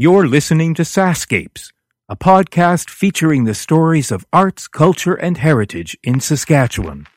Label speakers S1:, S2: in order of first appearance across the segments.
S1: You're listening to Sascapes, a podcast featuring the stories of arts, culture, and heritage in Saskatchewan.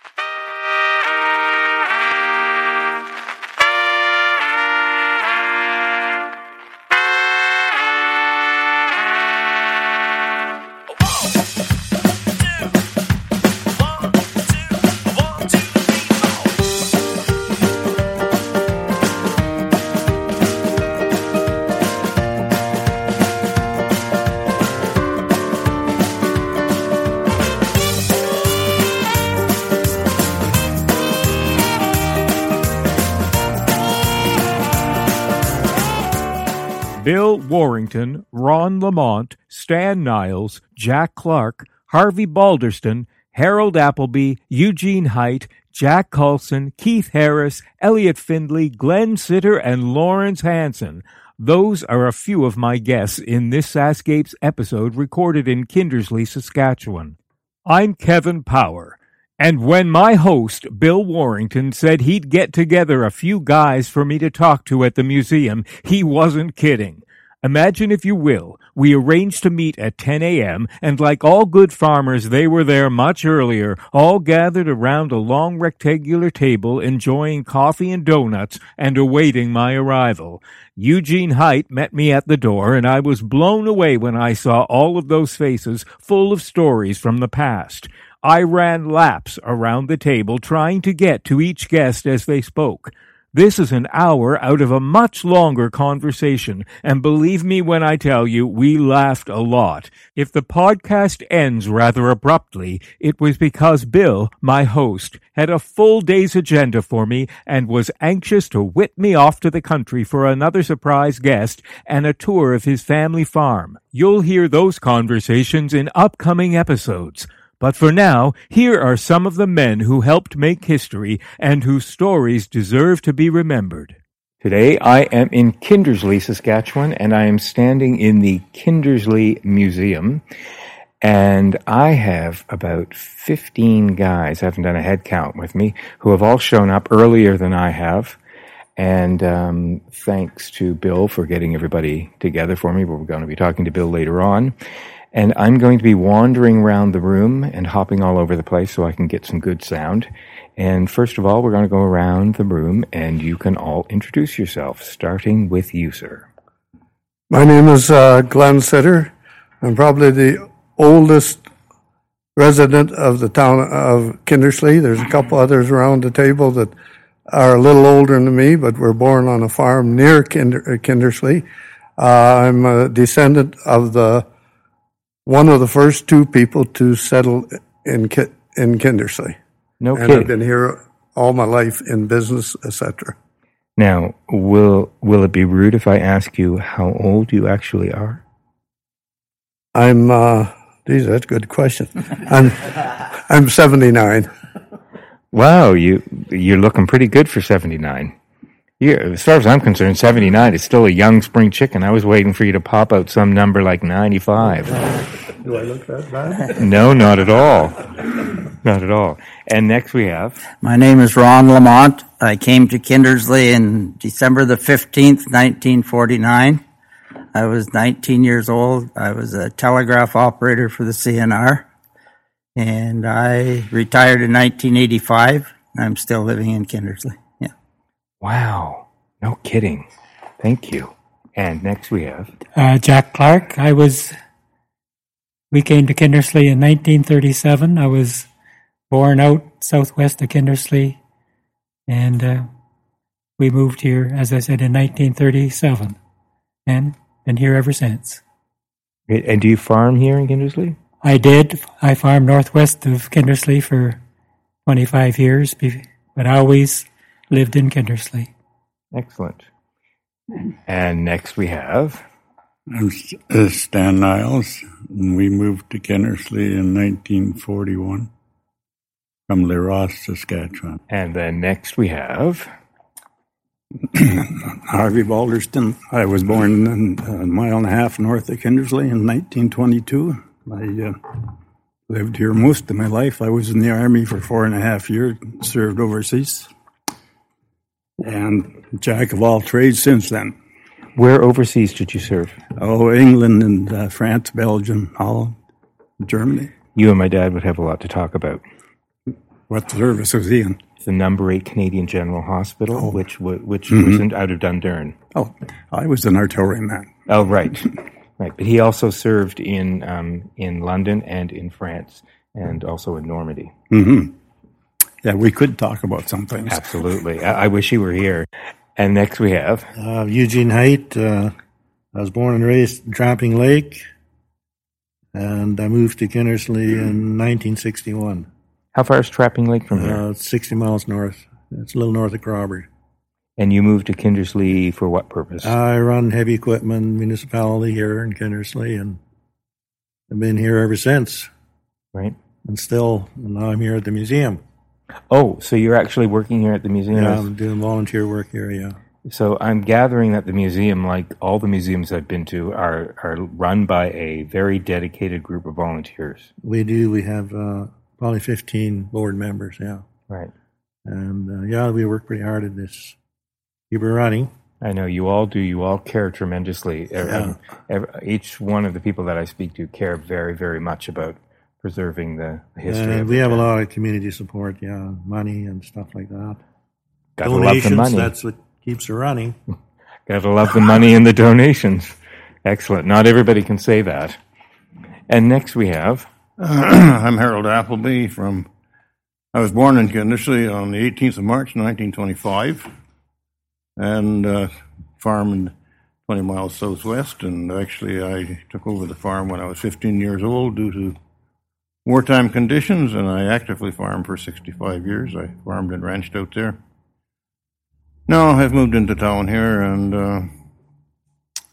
S1: Lamont, Stan Niles, Jack Clark, Harvey Balderston, Harold Appleby, Eugene Height, Jack Colson, Keith Harris, Elliot Findlay, Glenn Sitter, and Lawrence Hanson. Those are a few of my guests in this Sascapes episode recorded in Kindersley, Saskatchewan. I'm Kevin Power. And when my host, Bill Warrington, said he'd get together a few guys for me to talk to at the museum, he wasn't kidding. Imagine, if you will, we arranged to meet at 10 a.m., and like all good farmers, they were there much earlier, all gathered around a long rectangular table, enjoying coffee and donuts and awaiting my arrival. Eugene Height met me at the door, and I was blown away when I saw all of those faces full of stories from the past. I ran laps around the table trying to get to each guest as they spoke. This is an hour out of a much longer conversation, and believe me when I tell you, we laughed a lot. If the podcast ends rather abruptly, it was because Bill, my host, had a full day's agenda for me and was anxious to whip me off to the country for another surprise guest and a tour of his family farm. You'll hear those conversations in upcoming episodes. But for now, here are some of the men who helped make history and whose stories deserve to be remembered. Today, I am in Kindersley, Saskatchewan, and I am standing in the Kindersley Museum. And I have about 15 guys, I haven't done a head count with me, who have all shown up earlier than I have. And um, thanks to Bill for getting everybody together for me. We're going to be talking to Bill later on. And I'm going to be wandering around the room and hopping all over the place so I can get some good sound. And first of all, we're going to go around the room and you can all introduce yourself, starting with you, sir.
S2: My name is uh, Glenn Sitter. I'm probably the oldest resident of the town of Kindersley. There's a couple others around the table that are a little older than me, but were born on a farm near Kinder, Kindersley. Uh, I'm a descendant of the one of the first two people to settle in in Kindersley.
S1: No
S2: and
S1: kidding.
S2: I've been here all my life in business, etc.
S1: Now, will will it be rude if I ask you how old you actually are?
S2: I'm. Uh, geez, that's a good question. I'm. I'm 79.
S1: Wow, you you're looking pretty good for 79. Yeah, as far as I'm concerned, 79 is still a young spring chicken. I was waiting for you to pop out some number like 95.
S2: Do I look that bad?
S1: No, not at all. Not at all. And next we have.
S3: My name is Ron Lamont. I came to Kindersley in December the 15th, 1949. I was 19 years old. I was a telegraph operator for the CNR. And I retired in 1985. I'm still living in Kindersley.
S1: Wow. No kidding. Thank you. And next we have.
S4: Uh, Jack Clark. I was. We came to Kindersley in 1937. I was born out southwest of Kindersley, and uh, we moved here, as I said, in 1937, and been here ever since.
S1: And do you farm here in Kindersley?
S4: I did. I farmed northwest of Kindersley for 25 years, but I always lived in Kindersley.
S1: Excellent. And next we have.
S5: I'm uh, Stan Niles, and we moved to Kindersley in 1941 from Leross, Saskatchewan.
S1: And then next we have.
S6: Harvey Balderston. I was born a mile and a half north of Kindersley in 1922. I uh, lived here most of my life. I was in the Army for four and a half years, served overseas, and jack of all trades since then.
S1: Where overseas did you serve?
S6: Oh, England and uh, France, Belgium, Holland, Germany.
S1: You and my dad would have a lot to talk about.
S6: What service was he in?
S1: The number eight Canadian General Hospital, which which
S6: Mm-hmm.
S1: was in, out of Dundurn.
S6: Oh, I was an artilleryman.
S1: Oh, right, right. But he also served in um, in London and in France, and also in Normandy.
S6: Yeah, we could talk about some things.
S1: Absolutely. I, I wish he were here. And next we have
S7: Uh, Eugene Height. Uh, I was born and raised in Tramping Lake, and I moved to Kindersley in 1961.
S1: how far is Tramping Lake from here?
S7: Uh, 60 miles north. It's a little north of Crawford.
S1: And you moved to Kindersley for what purpose?
S7: I run heavy equipment municipality here in Kindersley, and I've been here ever since.
S1: right.
S7: And still, now I'm here at the museum.
S1: Oh, so you're actually working here at the museum?
S7: Yeah, I'm doing volunteer work here. Yeah.
S1: So I'm gathering that the museum, like all the museums I've been to, are are run by a very dedicated group of volunteers.
S7: We do. We have uh, probably 15 board members. Yeah.
S1: Right.
S7: And uh, yeah, we work pretty hard at this. Keep it running.
S1: I know you all do. You all care tremendously. E- um, ev- each one of the people that I speak to care very, very much about preserving the history.
S7: And
S1: of
S7: we
S1: the
S7: have a lot of community support. Yeah, money and stuff like that.
S1: Gotta love the
S7: Donations.
S1: money.
S7: That's what keeps it running.
S1: Gotta love the money and the donations. Excellent. Not everybody can say that. And next we have
S5: I'm Harold Appleby from. I was born in Kindersley on the 18th of March, 1925, and uh, farmed 20 miles southwest. And actually, I took over the farm when I was 15 years old due to wartime conditions, and I actively farmed for 65 years. I farmed and ranched out there. Now I've moved into town here, and uh,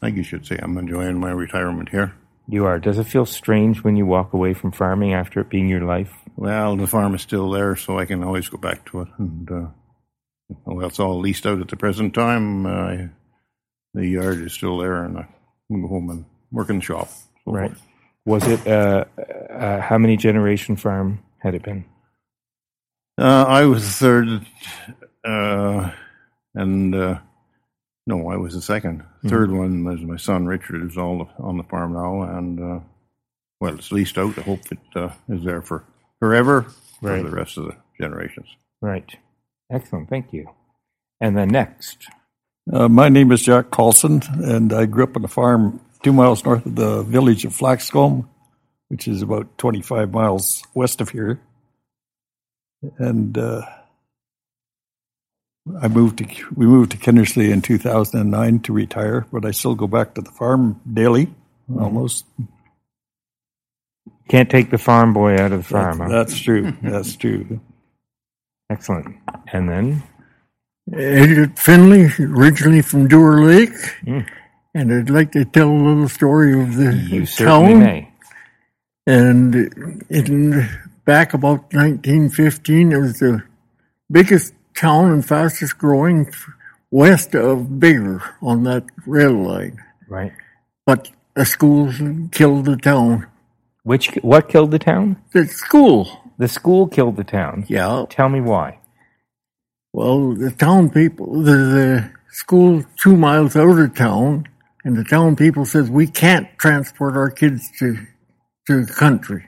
S5: I think you should say I'm enjoying my retirement here.
S1: you are. Does it feel strange when you walk away from farming after it being your life?
S5: Well, the farm is still there, so I can always go back to it. And uh, well, it's all leased out at the present time. Uh, the yard is still there, and I can go home and work in the shop. So
S1: Right. Was it uh, uh, how many generation farm had it been?
S5: Uh, I was the third, uh, and uh, no, I was the 2nd Third one was my son Richard, who's all on the farm now, and uh, well, it's leased out. I hope it uh, is there for forever
S1: Right.
S5: for the rest of the generations.
S1: Right. Excellent. Thank you. And then next,
S8: Uh, my name is Jack Carlson, and I grew up on a farm two miles north of the village of Flaxcombe, which is about 25 miles west of here. And uh, I moved to we moved to Kindersley in 2009 to retire, but I still go back to the farm daily, almost.
S1: can't take the farm boy out of the farm. huh?
S8: That's true. That's true.
S1: Excellent. And then,
S9: Elliot Finley, originally from Dewar Lake,
S1: Mm.
S9: And I'd like to tell a little story of the
S1: you certainly
S9: town.
S1: may.
S9: And in back about 1915, it was the biggest town and fastest growing west of Biggar on that rail line.
S1: Right.
S9: But a school killed the town.
S1: Which what killed the town?
S9: The school,
S1: The school killed the town.
S9: yeah.
S1: Tell me why.
S9: Well, the town people, the, the school two miles out of town, and the town people says we can't transport our kids to to the country.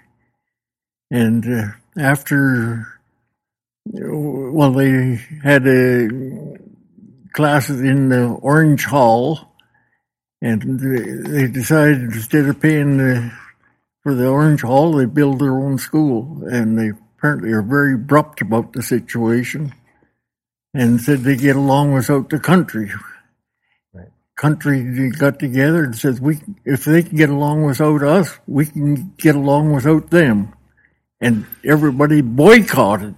S9: And uh, after, well, they had uh, classes in the Orange Hall, and they, they decided instead of paying the, for the Orange Hall, they build their own school, and they apparently are very abrupt about the situation and said they get along without the country. Country got together and says we if they can get along without us, we can get along without them. And everybody boycotted.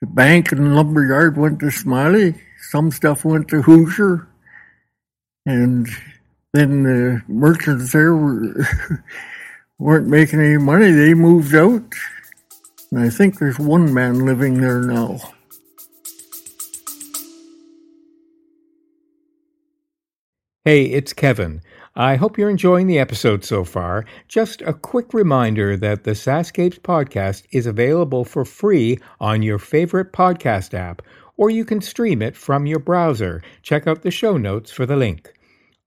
S9: The bank and lumberyard went to Smiley. Some stuff went to Hoosier. And then the merchants there were, weren't making any money. They moved out. And I think there's one man living there now.
S1: Hey, it's Kevin. I hope you're enjoying the episode so far. Just a quick reminder that the Sascapes podcast is available for free on your favorite podcast app or you can stream it from your browser. Check out the show notes for the link.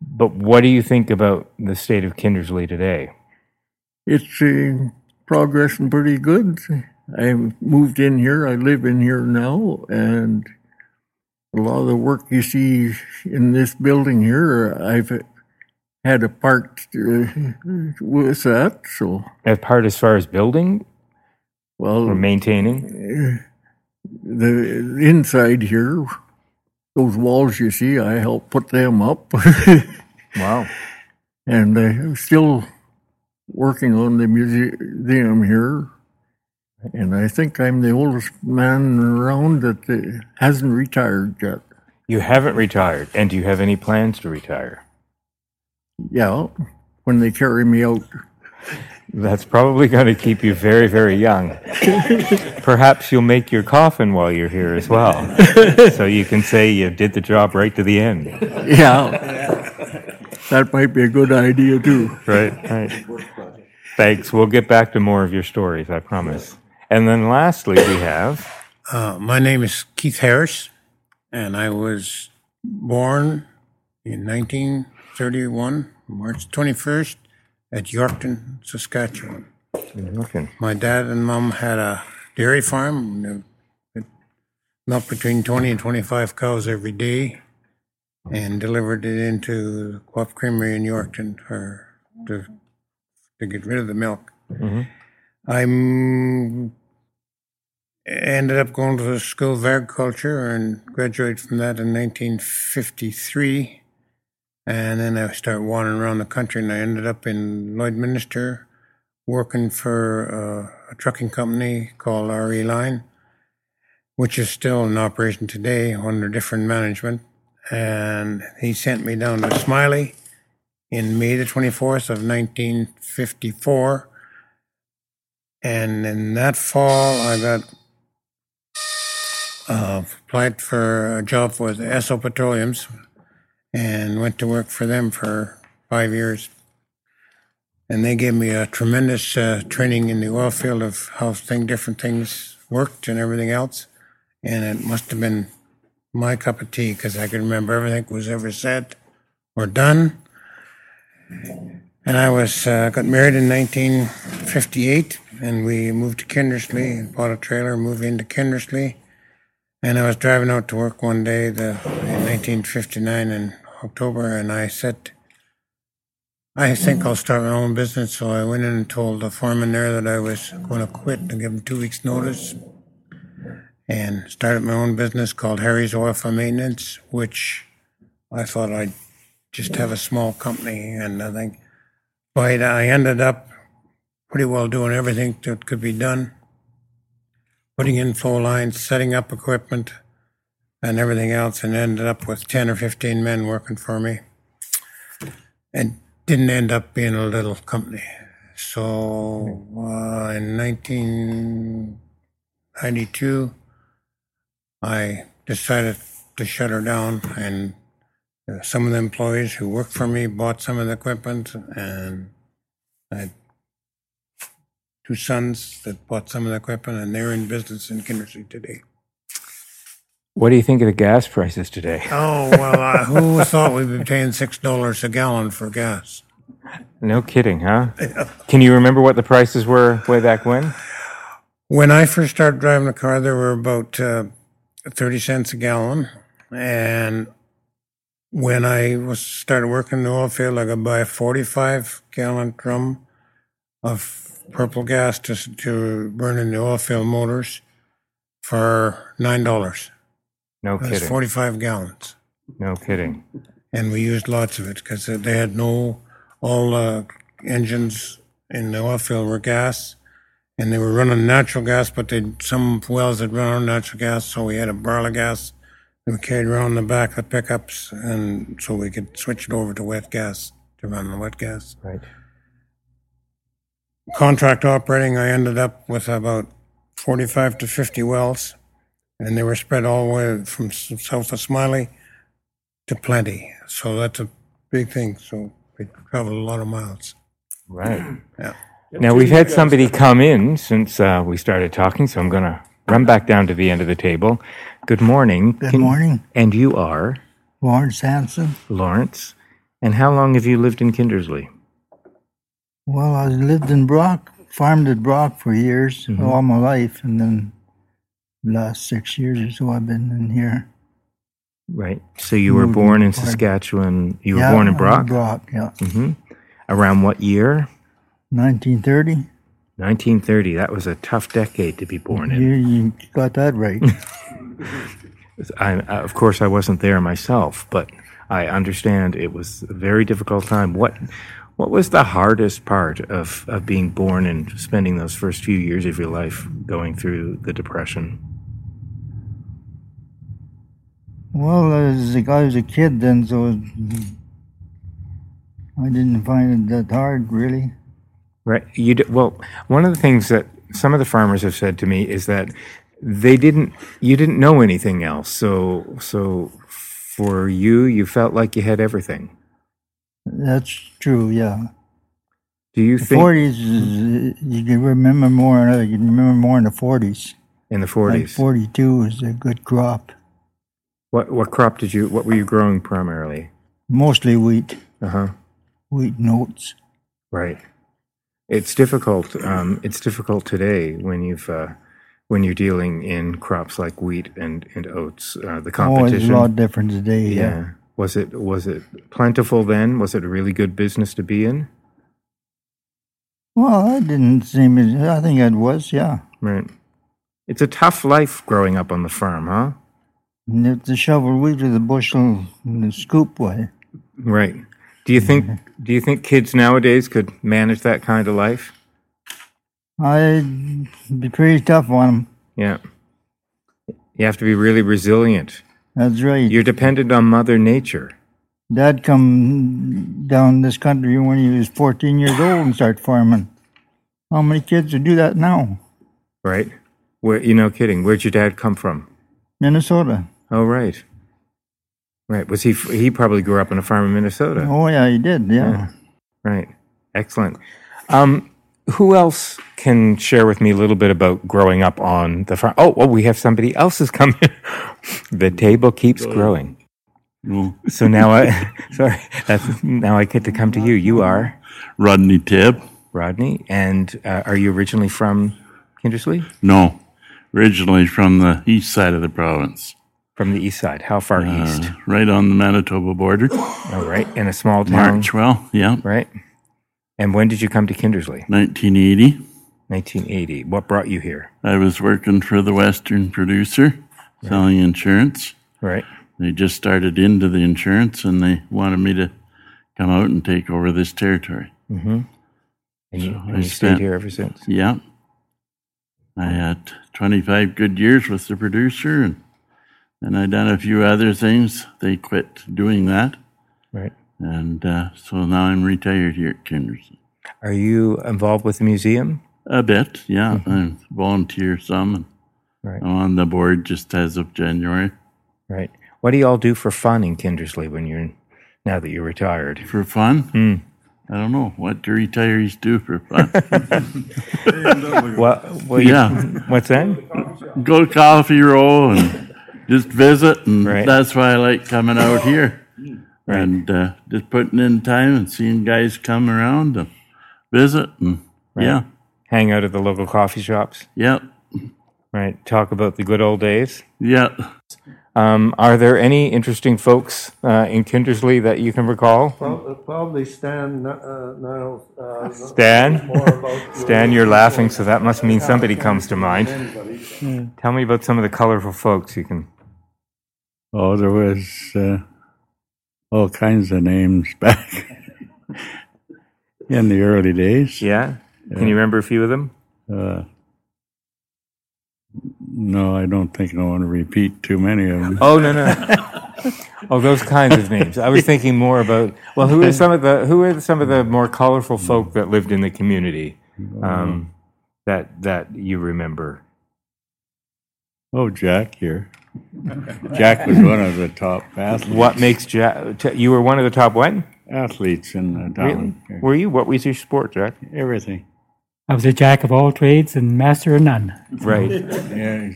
S1: But what do you think about the state of Kindersley today?
S9: It's uh, progressing pretty good. I moved in here. I live in here now, and a lot of the work you see in this building here, I've had a part uh, with that. So,
S1: a part as far as building
S9: well,
S1: or maintaining?
S9: the inside here, those walls you see, I helped put them up.
S1: Wow.
S9: and I'm still working on the museum here. And I think I'm the oldest man around that uh, hasn't retired yet.
S1: You haven't retired, and do you have any plans to retire?
S9: Yeah, when they carry me out.
S1: That's probably going to keep you very, very young. Perhaps you'll make your coffin while you're here as well. so you can say you did the job right to the end.
S9: Yeah, that might be a good idea too.
S1: Right, right. Thanks. We'll get back to more of your stories, I promise. And then lastly, we have.
S10: Uh, my name is Keith Harris, and I was born in 1931, March 21st, at Yorkton, Saskatchewan.
S1: Mm, Looking.
S10: My dad and mom had a dairy farm. milked between 20 and 25 cows every day and delivered it into the Co-op Creamery in Yorkton for, to, to get rid of the milk. Mm-hmm. I'm ended up going to the School of Agriculture and graduated from that in 1953. And then I started wandering around the country, and I ended up in Lloydminster, working for uh, a trucking company called RE Line, which is still in operation today under different management. And he sent me down to Smiley in May the 24th of 1954. And in that fall, I got uh, applied for a job with Esso Petroleums and went to work for them for five years. And they gave me a tremendous uh, training in the oil field of how thing, different things worked and everything else. And it must have been my cup of tea because I can remember everything was ever said or done. And I was uh, got married in 1958, and we moved to Kindersley, and bought a trailer, moved into Kindersley. And I was driving out to work one day the, in 1959 in October, and I said, I think I'll start my own business. So I went in and told the foreman there that I was going to quit and give him two weeks' notice and started my own business called Harry's Oil for Maintenance, which I thought I'd just have a small company. And I think, but I ended up pretty well doing everything that could be done putting in flow lines, setting up equipment, and everything else, and ended up with 10 or 15 men working for me. And didn't end up being a little company. So uh, in 1992, I decided to shut her down, and uh, some of the employees who worked for me bought some of the equipment, and I had two sons that bought some of the equipment, and they're in business in Kindersley today.
S1: What do you think of the gas prices today?
S10: Oh well, uh, who thought we'd be paying six dollars a gallon for gas?
S1: No kidding, huh? Can you remember what the prices were way back when?
S10: When I first started driving the car, there were about uh, thirty cents a gallon, and when I was started working in the oil field, I could buy a forty-five gallon drum of purple gas to to burn in the oil field motors for nine dollars.
S1: No
S10: It was
S1: kidding.
S10: forty-five gallons,
S1: No kidding.
S10: and we used lots of it because they had no all uh, engines in the oil field were gas, and they were running natural gas, but they some wells had run on natural gas, so we had a barrel of gas that we carried around the back of the pickups, and so we could switch it over to wet gas to run the wet gas.
S1: Right.
S10: contract operating, I ended up with about 45 to 50 wells, and they were spread all the way from south of Smiley to Plenty. So that's a big thing. So we traveled a lot of miles.
S1: Right.
S10: Yeah.
S1: Now we've had somebody come in since uh, we started talking, so I'm going to run back down to the end of the table. Good morning.
S11: Good
S1: Can-
S11: morning,
S1: And you are
S11: Lawrence Hanson.
S1: Lawrence. And how long have you lived in Kindersley?
S11: Well, I lived in Brock, farmed at Brock for years,
S1: Mm-hmm.
S11: all my life, and then last six years or so I've been in here.
S1: Right. So you were born in Saskatchewan. You were born in Brock.
S11: Brock, yeah.
S1: hmm Around what year?
S11: 1930.
S1: 1930. That was a tough decade to be born in.
S11: You, you got that right.
S1: I, of course, I wasn't there myself, but I understand it was a very difficult time. What what was the hardest part of, of being born and spending those first few years of your life going through the depression?
S11: Well, as a, I was a kid then, so I didn't find it that hard, really.
S1: Right. You d- well, one of the things that some of the farmers have said to me is that they didn't you didn't know anything else. So so for you, you felt like you had everything.
S11: That's true, yeah.
S1: Do you
S11: The
S1: think
S11: 40s, is- you can remember more, you can remember more in the 40s.
S1: in the
S11: forties,
S1: Like
S11: 42 was a good crop.
S1: What what crop did you what were you growing primarily?
S11: Mostly wheat,
S1: Uh-huh.
S11: wheat and oats.
S1: Right. It's difficult. Um, it's difficult today when you've uh, when you're dealing in crops like wheat and and oats. Uh, the
S11: Oh, it's
S1: competition.
S11: a lot different today.
S1: yeah.
S11: Yeah.
S1: Was it was it plentiful then? Was it a really good business to be in?
S11: Well, I didn't seem. As I think it was. Yeah.
S1: Right. It's a tough life growing up on the farm, huh?
S11: Have to shovel wheat with the bushel a scoop way.
S1: Right. Do you think do you think kids nowadays could manage that kind of life?
S11: I'd be pretty tough on them.
S1: Yeah. You have to be really resilient.
S11: That's right.
S1: You're dependent on Mother Nature.
S11: Dad come down this country when he was 14 years old and start farming. How many kids would do that now?
S1: right? Where you know, kidding. Where'd your dad come from?
S11: Minnesota.
S1: Oh, right, right. Was he? He probably grew up on a farm in Minnesota.
S11: Oh yeah, he did. Yeah.
S1: Yeah. Right. Excellent. Um, who else can share with me a little bit about growing up on the farm? Oh, oh, we have somebody else has come in. the table keeps growing. So now I, sorry, that's now I get to come to you. You are
S12: Rodney Tibb.
S1: Rodney, and uh, are you originally from Kindersley?
S12: No, originally from the east side of the province,
S1: From the east side. How far
S12: uh,
S1: east?
S12: right on the Manitoba border.
S1: All right, in a small town.
S12: Marchwell, yeah,
S1: Right. And when did you come to Kindersley?
S12: 1980.
S1: 1980. What brought you here?
S12: I was working for the Western producer, selling insurance.
S1: Right.
S12: They just started into the insurance, and they wanted me to come out and take over this territory.
S1: Mm-hmm. And you,
S12: So
S1: and
S12: I
S1: you
S12: spent-
S1: stayed here ever since.
S12: Yeah. I had 25 good years with the producer, and then I done a few other things. They quit doing that,
S1: Right.
S12: and uh, so now I'm retired here at Kindersley.
S1: Are you involved with the museum?
S12: A bit, yeah. I volunteer some, and
S1: Right.
S12: I'm on the board just as of January
S1: Right. What do you all do for fun in Kindersley when you're now that you're retired?
S12: for fun.
S1: Hmm.
S12: I don't know what do retirees do for fun.
S1: Well, well you-
S12: Yeah.
S1: what's that?
S12: Go to Coffee Row and just visit, and
S1: Right.
S12: that's why I like coming out here.
S1: Right.
S12: and uh, just putting in time and seeing guys come around and visit and yeah,
S1: Hang out at the local coffee shops.
S12: yeah,
S1: Right. Talk about the good old days.
S12: yeah.
S1: Um, are there any interesting folks uh, in Kindersley that you can recall?
S2: Probably Stan uh, Niles. uh,
S1: Stan?
S2: more about
S1: Stan, you're laughing, so that must mean somebody comes to mind.
S2: Anybody.
S1: Tell me about some of the colorful folks you can.
S6: Oh, there was uh, all kinds of names back in the early days.
S1: Yeah? Can you remember a few of them?
S6: Uh, no, I don't think I want to repeat too many of them.
S1: Oh no no. oh, those kinds of names. I was thinking more about. Well, who are some of the who are some of the more colorful folk that lived in the community um, that that you remember?
S6: Oh, Jack here. Jack was one of the top athletes.
S1: What makes Jack? t- You were one of the top what?
S6: athletes in the
S1: Really?
S6: town?
S1: Were you? What was your sport, Jack?
S6: Everything.
S4: I was a jack of all trades and master of none.
S1: Right.
S6: Yeah,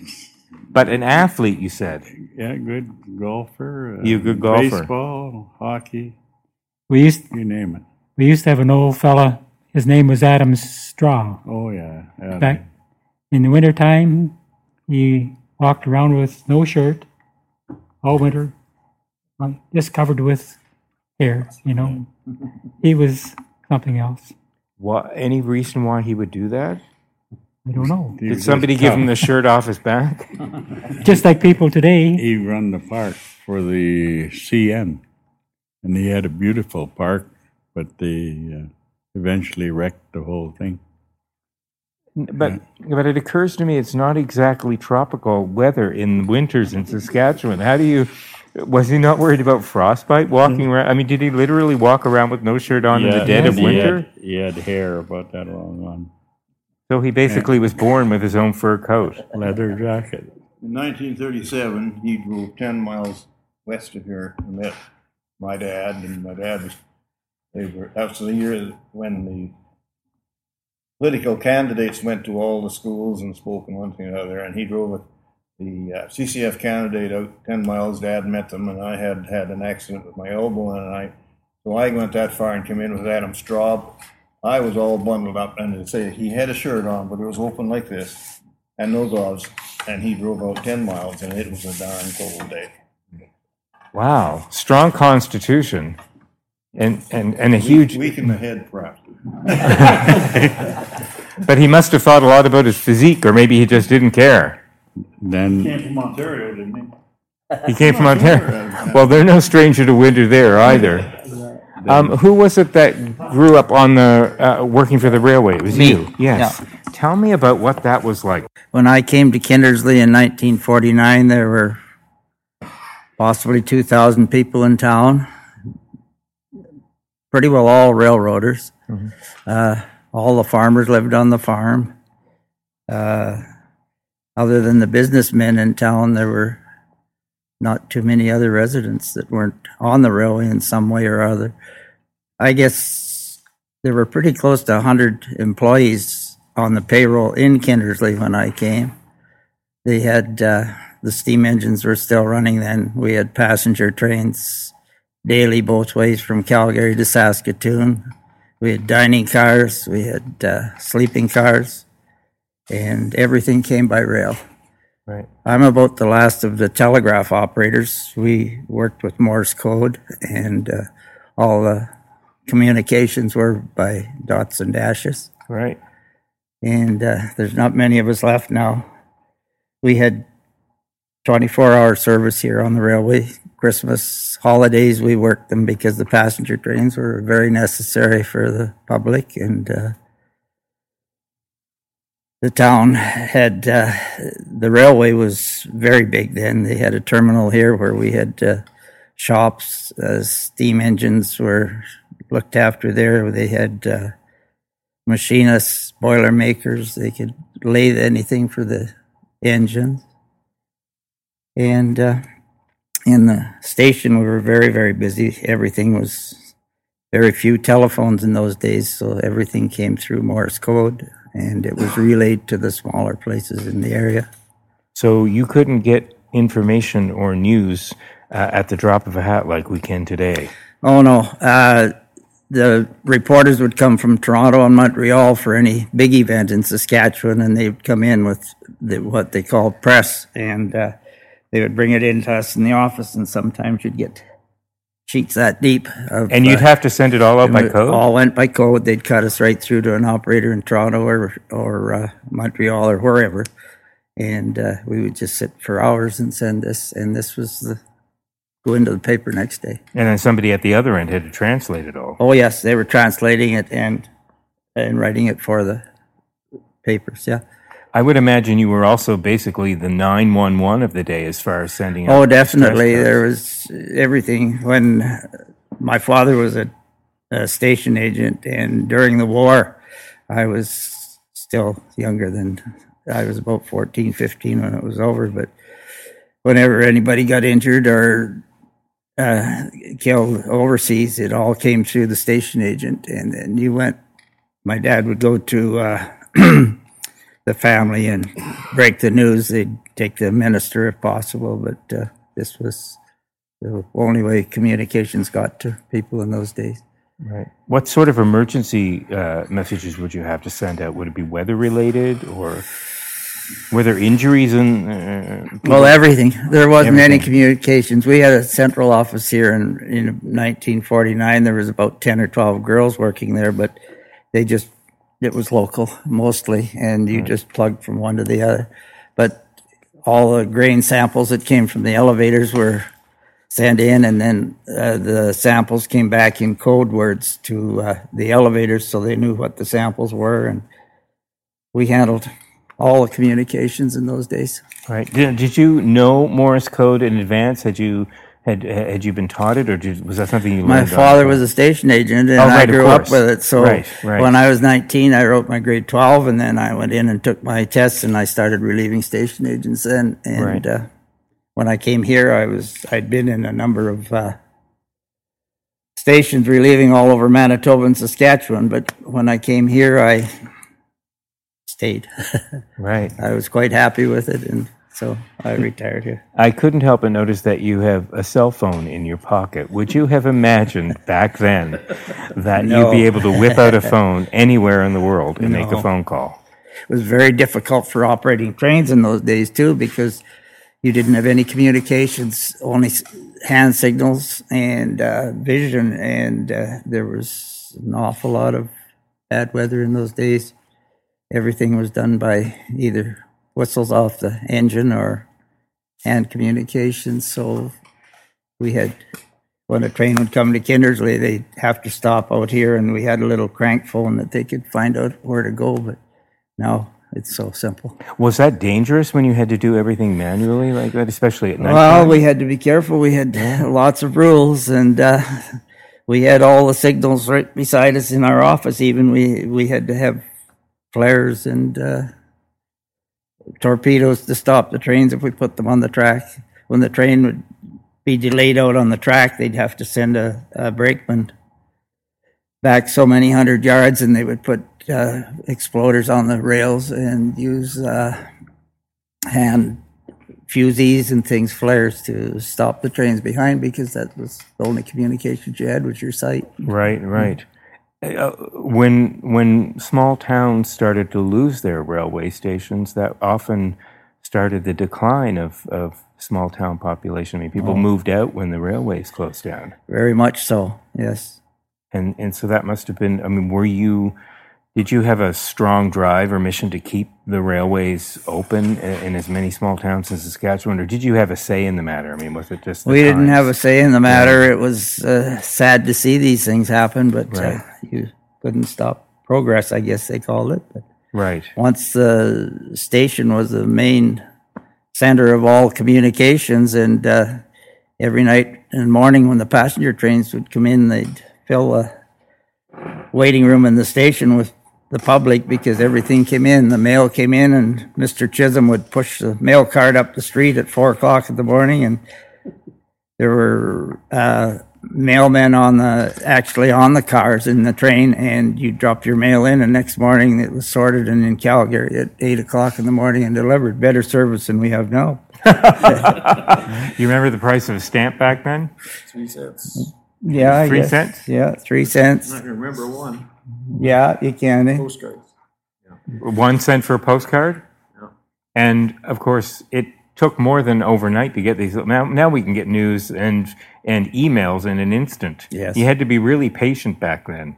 S1: But an athlete, you said.
S6: yeah, good golfer. uh,
S1: You a good golfer.
S6: Baseball, hockey,
S4: We used
S6: you name it.
S4: we used to have an old fella. His name was Adam Straw.
S6: Oh yeah, yeah.
S4: Back in the wintertime, he walked around with no shirt all winter, uh, just covered with hair. You know, he was something else.
S1: What? Any reason why he would do that?
S4: I don't know.
S6: He
S1: Did somebody give him the shirt off his back?
S4: Just like people today,
S6: He run the park for the CN, and he had a beautiful park, but they uh, eventually wrecked the whole thing.
S1: But but it occurs to me it's not exactly tropical weather in winters in Saskatchewan. How do you? Was he not worried about frostbite walking hmm. around? I mean, did he literally walk around with no shirt on in the dead of
S6: he
S1: winter?
S6: Had, he had hair about that long on,
S1: So he basically was born with his own fur coat.
S6: leather jacket.
S5: In 1937, he drove 10 miles west of here and met my dad, and my dad was, they were, that was the year when the political candidates went to all the schools and spoke and one thing or another, and he drove a, the uh, CCF candidate out 10 miles. Dad met them, and I had had an accident with my elbow, and I, so I went that far and came in with Adam Straub. I was all bundled up, and say he had a shirt on, but it was open like this, and no gloves, and he drove out 10 miles, and it was a darn cold day.
S1: Wow, strong constitution, and and and a huge.
S5: Weak in the head, perhaps.
S1: But he must have thought a lot about his physique, or maybe he just didn't care.
S6: Then he came
S5: from Ontario, didn't he?
S1: He came from Ontario. Well, they're no stranger to winter there either. Um, who was it that grew up on the uh, working for the railway? It was
S3: Me.
S1: you. Yes. Tell me about what that was like.
S3: When I came to Kindersley in 1949, there were possibly 2,000 people in town. Pretty well all railroaders. Uh, all the farmers lived on the farm. Uh, other than the businessmen in town, there were not too many other residents that weren't on the railway in some way or other. I guess there were pretty close to 100 employees on the payroll in Kindersley when I came. They had uh, the steam engines were still running then. We had passenger trains daily both ways from Calgary to Saskatoon. We had dining cars, we had uh, sleeping cars, and everything came by rail.
S1: Right.
S3: I'm about the last of the telegraph operators. We worked with Morse code, and uh, all the communications were by dots and dashes.
S1: Right.
S3: And uh, there's not many of us left now. We had 24 hour service here on the railway. Christmas holidays, we worked them because the passenger trains were very necessary for the public. And uh, the town had, uh, the railway was very big then. They had a terminal here where we had uh, shops, uh, steam engines were looked after there. They had uh, machinists, boiler makers. They could lathe anything for the engines. And uh, in the station, we were very, very busy. Everything was very few telephones in those days, so everything came through Morse code, and it was relayed to the smaller places in the area.
S1: So you couldn't get information or news uh, at the drop of a hat like we can today.
S3: Oh no, uh, the reporters would come from Toronto and Montreal for any big event in Saskatchewan, and they'd come in with the, what they called press, and uh, they would bring it in to us in the office, and sometimes you'd get sheets that deep. Of,
S1: And you'd
S3: uh,
S1: have to send it all out by code?
S3: All went by code. They'd cut us right through to an operator in Toronto or or uh, Montreal or wherever, and uh, we would just sit for hours and send this. And this was the go into the paper next day.
S1: And then somebody at the other end had to translate it all.
S3: Oh yes, they were translating it and and writing it for the papers. Yeah.
S1: I would imagine you were also basically the 911 of the day as far as sending
S3: Oh, definitely. There was everything. When my father was a, a station agent, and during the war, I was still younger than I was about 14, 15 when it was over. But whenever anybody got injured or uh, killed overseas, it all came through the station agent. And then you went, my dad would go to uh, the family and break the news. They'd take the minister if possible, but uh, this was the only way communications got to people in those days.
S1: Right. What sort of emergency uh, messages would you have to send out? Would it be weather related or were there injuries in? Uh,
S3: Well, everything. There wasn't any communications. We had a central office here in, in 1949. There was about 10 or 12 girls working there, but they just, it was local mostly, and you just plugged from one to the other. But all the grain samples that came from the elevators were sent in, and then uh, the samples came back in code words to uh, the elevators so they knew what the samples were. And we handled all the communications in those days.
S1: Right. Did, did you know Morse code in advance? Had you had had you been taught it, or did, was that something you learned?
S3: My father
S1: the-
S3: was a station agent, and
S1: Oh,
S3: I
S1: right, of
S3: grew up with it. So
S1: Right, right.
S3: when I was 19, I wrote my grade 12, and then I went in and took my tests, and I started relieving station agents. Then, and
S1: Right.
S3: uh, when I came here, I was I'd been in a number of uh, stations relieving all over Manitoba and Saskatchewan. But when I came here, I stayed.
S1: Right.
S3: I was quite happy with it, and so I retired here.
S1: I couldn't help but notice that you have a cell phone in your pocket. Would you have imagined back then that
S3: No.
S1: you'd be able to whip out a phone anywhere in the world and make a phone call?
S3: It was very difficult for operating trains in those days too because you didn't have any communications, only hand signals and uh, vision, and uh, there was an awful lot of bad weather in those days. Everything was done by either whistles off the engine or hand communications. So we had when a train would come to Kindersley, they'd have to stop out here, and we had a little crank phone that they could find out where to go. But now it's so simple.
S1: Was that dangerous when you had to do everything manually like that, especially at night?
S3: Well, we had to be careful. We had lots of rules, and uh, we had all the signals right beside us in our office. Even we we had to have flares and uh, torpedoes to stop the trains if we put them on the track. When the train would be delayed out on the track, they'd have to send a, a brakeman back so many hundred yards, and they would put uh, exploders on the rails and use uh, hand fusees and things, flares to stop the trains behind because that was the only communications you had was your sight.
S1: Right, right. Uh, when when small towns started to lose their railway stations, that often started the decline of, of small town population. I mean, people
S3: Oh.
S1: moved out when the railways closed down,
S3: Very much so, yes.
S1: and and so that must have been. I mean, were you? Did you have a strong drive or mission to keep the railways open in, in as many small towns as Saskatchewan, or did you have a say in the matter? I mean, was it just the
S3: We didn't have a say in the matter. It was uh, sad to see these things happen, but uh, you couldn't stop progress, I guess they called it. But
S1: right?
S3: once the station was the main center of all communications, and uh, every night and morning when the passenger trains would come in, they'd fill the waiting room in the station with the public because everything came in. The mail came in, and Mr. Chisholm would push the mail cart up the street at four o'clock in the morning, and there were uh, mailmen on the actually on the cars in the train, and you dropped your mail in, and next morning it was sorted and in Calgary at eight o'clock in the morning and delivered. Better service than we have now.
S1: You remember the price of a stamp back then?
S8: Three cents.
S3: Yeah, I
S1: Three
S3: guess.
S1: cents?
S3: Yeah, three cents.
S8: I can remember one
S3: Yeah, you can. eh?
S8: postcard.
S1: One cent for a postcard.
S8: Yeah.
S1: And of course, it took more than overnight to get these. Now, now we can get news and and emails in an instant.
S3: Yes.
S1: you had to be really patient back then.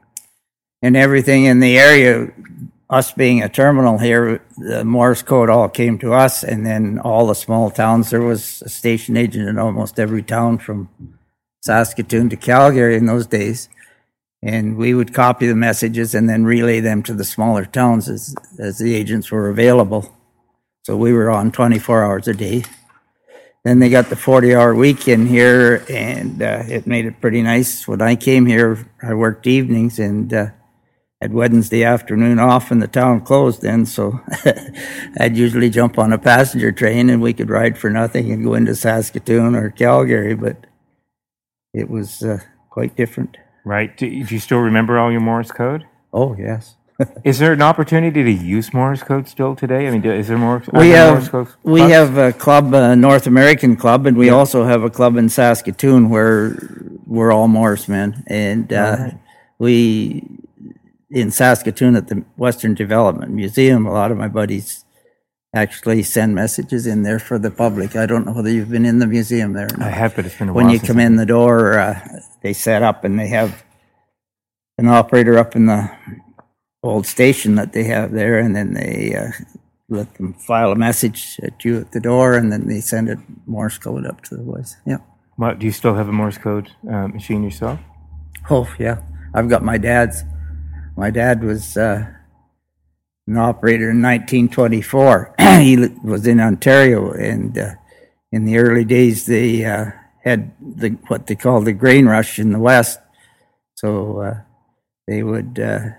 S3: and everything in the area, us being a terminal here, the Morse code all came to us, and then all the small towns. There was a station agent in almost every town from Saskatoon to Calgary in those days, and we would copy the messages and then relay them to the smaller towns as as the agents were available. So we were on 24 hours a day. Then they got the 40 hour week in here, and uh, it made it pretty nice. When I came here, I worked evenings and uh, had Wednesday afternoon off, and the town closed then. So I'd usually jump on a passenger train and we could ride for nothing and go into Saskatoon or Calgary, but it was uh, quite different.
S1: Right? Do, do you still remember all your Morse code?
S3: Oh, yes.
S1: Is there an opportunity to use Morse code still today? I mean, is there more?
S3: We have
S1: Morse
S3: we have a club, a North American club, and we also have a club in Saskatoon where we're all Morsemen, and uh, we in Saskatoon at the Western Development Museum. A lot of my buddies actually send messages in there for the public. I don't know whether you've been in the museum there. Or not.
S1: I have, but it's been a
S3: when
S1: while
S3: you come in the door, uh, they set up and they have an operator up in the old station that they have there, and then they uh, let them file a message at you at the door, and then they send it Morse code up to the voice. Yeah.
S1: What, do you still have a Morse code uh, machine yourself?
S3: Oh yeah, I've got my dad's. My dad was uh, an operator in 1924. he was in Ontario, and uh, in the early days, they uh, had the what they called the grain rush in the west. So uh, they would uh,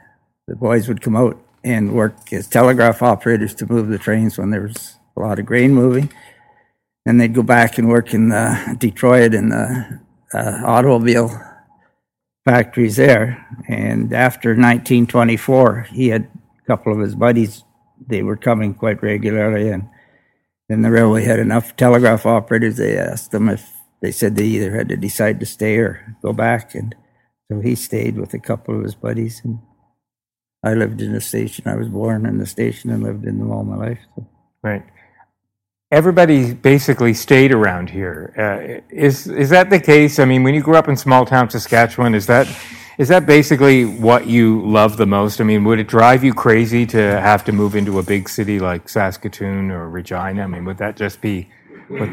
S3: the boys would come out and work as telegraph operators to move the trains when there was a lot of grain moving. And they'd go back and work in uh, Detroit in the uh, automobile factories there. And after 1924, he had a couple of his buddies. They were coming quite regularly, and then the railway had enough telegraph operators. They asked them if they said they either had to decide to stay or go back, and so he stayed with a couple of his buddies. And I lived in the station. I was born in the station and lived in them all my life. So.
S1: Right. Everybody basically stayed around here. Uh, is is that the case? I mean, when you grew up in small town Saskatchewan, is that is that basically what you love the most? I mean, would it drive you crazy to have to move into a big city like Saskatoon or Regina? I mean, would that just be? What,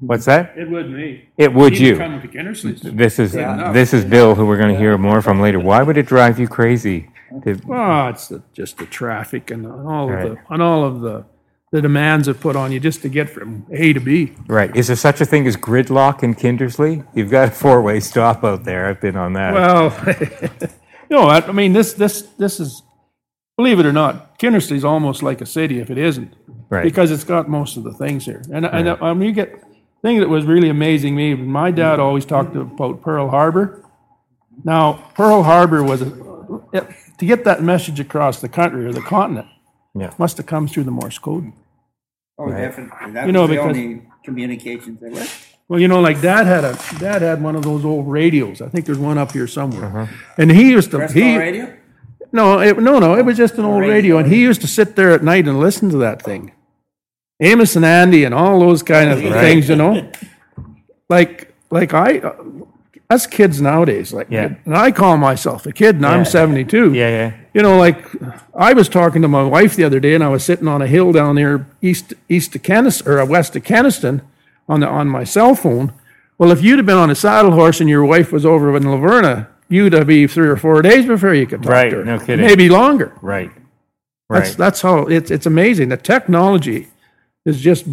S1: what's that?
S13: It would me.
S1: It would
S13: Even
S1: you.
S13: Coming to Kindersley's.
S1: This is
S13: Yeah.
S1: this is Bill, who we're going to hear more from later. Why would it drive you crazy? To,
S13: Well, it's the, just the traffic and all
S1: Right.
S13: of the and all of the the demands it put on you just to get from A to B.
S1: right? Is there such a thing as gridlock in Kindersley? You've got a four-way stop out there. I've been on that.
S13: Well, you know, I, I mean, this this this is believe it or not, Kindersley's almost like a city if it isn't,
S1: Right.
S13: because it's got most of the things here. And and I mean, you get thing that was really amazing me. My dad always talked about Pearl Harbor. Now, Pearl Harbor was a, it- to get that message across the country or the continent.
S1: Yeah.
S13: must have come through the Morse code.
S3: Oh, definitely. That
S13: You know,
S3: was the
S13: because-
S3: only communications there were.
S13: Well, you know, like Dad had a Dad had one of those old radios. I think there's one up here somewhere.
S1: Uh-huh.
S13: And he used to
S3: Bristol
S13: he
S3: radio?
S13: no it, no no it was just an old
S3: radio.
S13: radio, and he used to sit there at night and listen to that thing. Amos and Andy and all those kind of things, you know. Like like I uh, us kids nowadays, like
S1: Yeah.
S13: and I call myself a kid, and I'm 72.
S1: yeah, yeah.
S13: You know, like I was talking to my wife the other day, and I was sitting on a hill down there east east of Keniston or west of Keniston on the on my cell phone. Well, if you'd have been on a saddle horse and your wife was over in Loverna, you'd have be three or four days before you could talk
S1: Right,
S13: to her.
S1: no kidding.
S13: Maybe longer.
S1: Right. Right.
S13: That's that's how it's it's amazing. The technology has just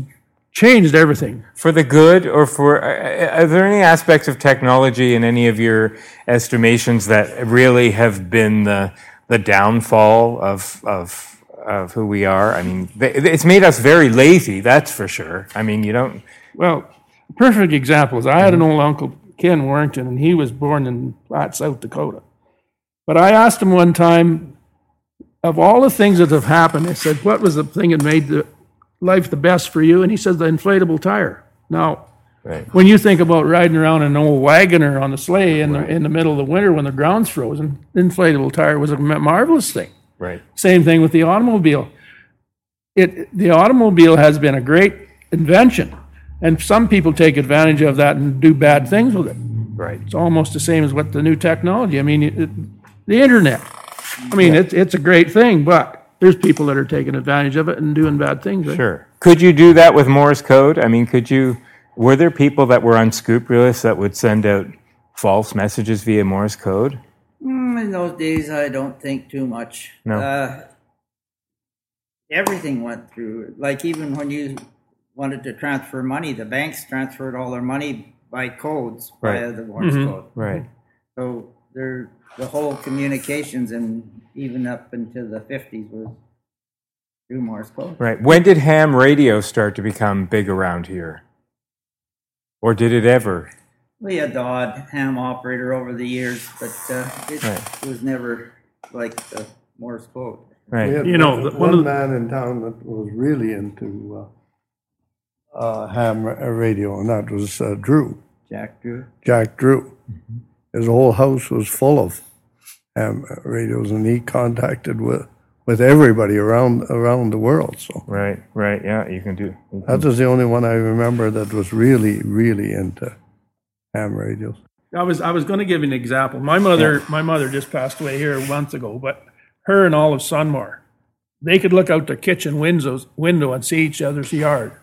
S13: changed everything.
S1: for the good or for are are there any aspects of technology in any of your estimations that really have been the the downfall of of of who we are i mean it's made us very lazy that's for sure i mean you don't
S13: Well, perfect example is I had an mm-hmm. old uncle, Ken Warrington, and he was born in Platte, South Dakota. But I asked him one time, of all the things that have happened, I said, what was the thing that made the life the best for you? And he says the inflatable tire. Now,
S1: right
S13: when you think about riding around in an old wagoner on a sleigh in the, in the middle of the winter when the ground's frozen, the inflatable tire was a marvelous thing.
S1: right
S13: Same thing with the automobile. It, the automobile has been a great invention. And some people take advantage of that and do bad things with it.
S1: Right.
S13: It's almost the same as what the new technology, I mean, it, the internet. I mean, it's, it's a great thing, but there's people that are taking advantage of it and doing bad things. right?
S1: Sure. Could you do that with Morse code? I mean, could you? Were there people that were unscrupulous that would send out false messages via Morse code?
S3: Mm, in those days, I don't think too much.
S1: No.
S3: Uh, everything went through. Like even when you wanted to transfer money, the banks transferred all their money by codes via
S1: Right.
S3: the Morse
S13: Mhm.
S3: code.
S1: Right.
S3: So there, the whole communications and even up into the fifties was through Morse code.
S1: Right. When did ham radio start to become big around here? Or did it ever?
S3: We had the odd ham operator over the years, but uh, it
S1: Right.
S3: was never like the Morse code.
S2: We
S1: Right.
S2: had
S13: You know,
S2: one,
S13: the- one of the-
S2: man in town that was really into uh, uh, ham radio, and that was uh, Drew,
S3: Jack Drew.
S2: Jack Drew. His whole house was full of ham radios, and he contacted with with everybody around around the world. So
S1: Right. Right. Yeah. You can do. you can-
S2: that was the only one I remember that was really, really into ham radios.
S13: I was I was going to give you an example. My mother my mother just passed away here months ago, but her and all of Sunmar, they could look out their kitchen windows window and see each other's yard.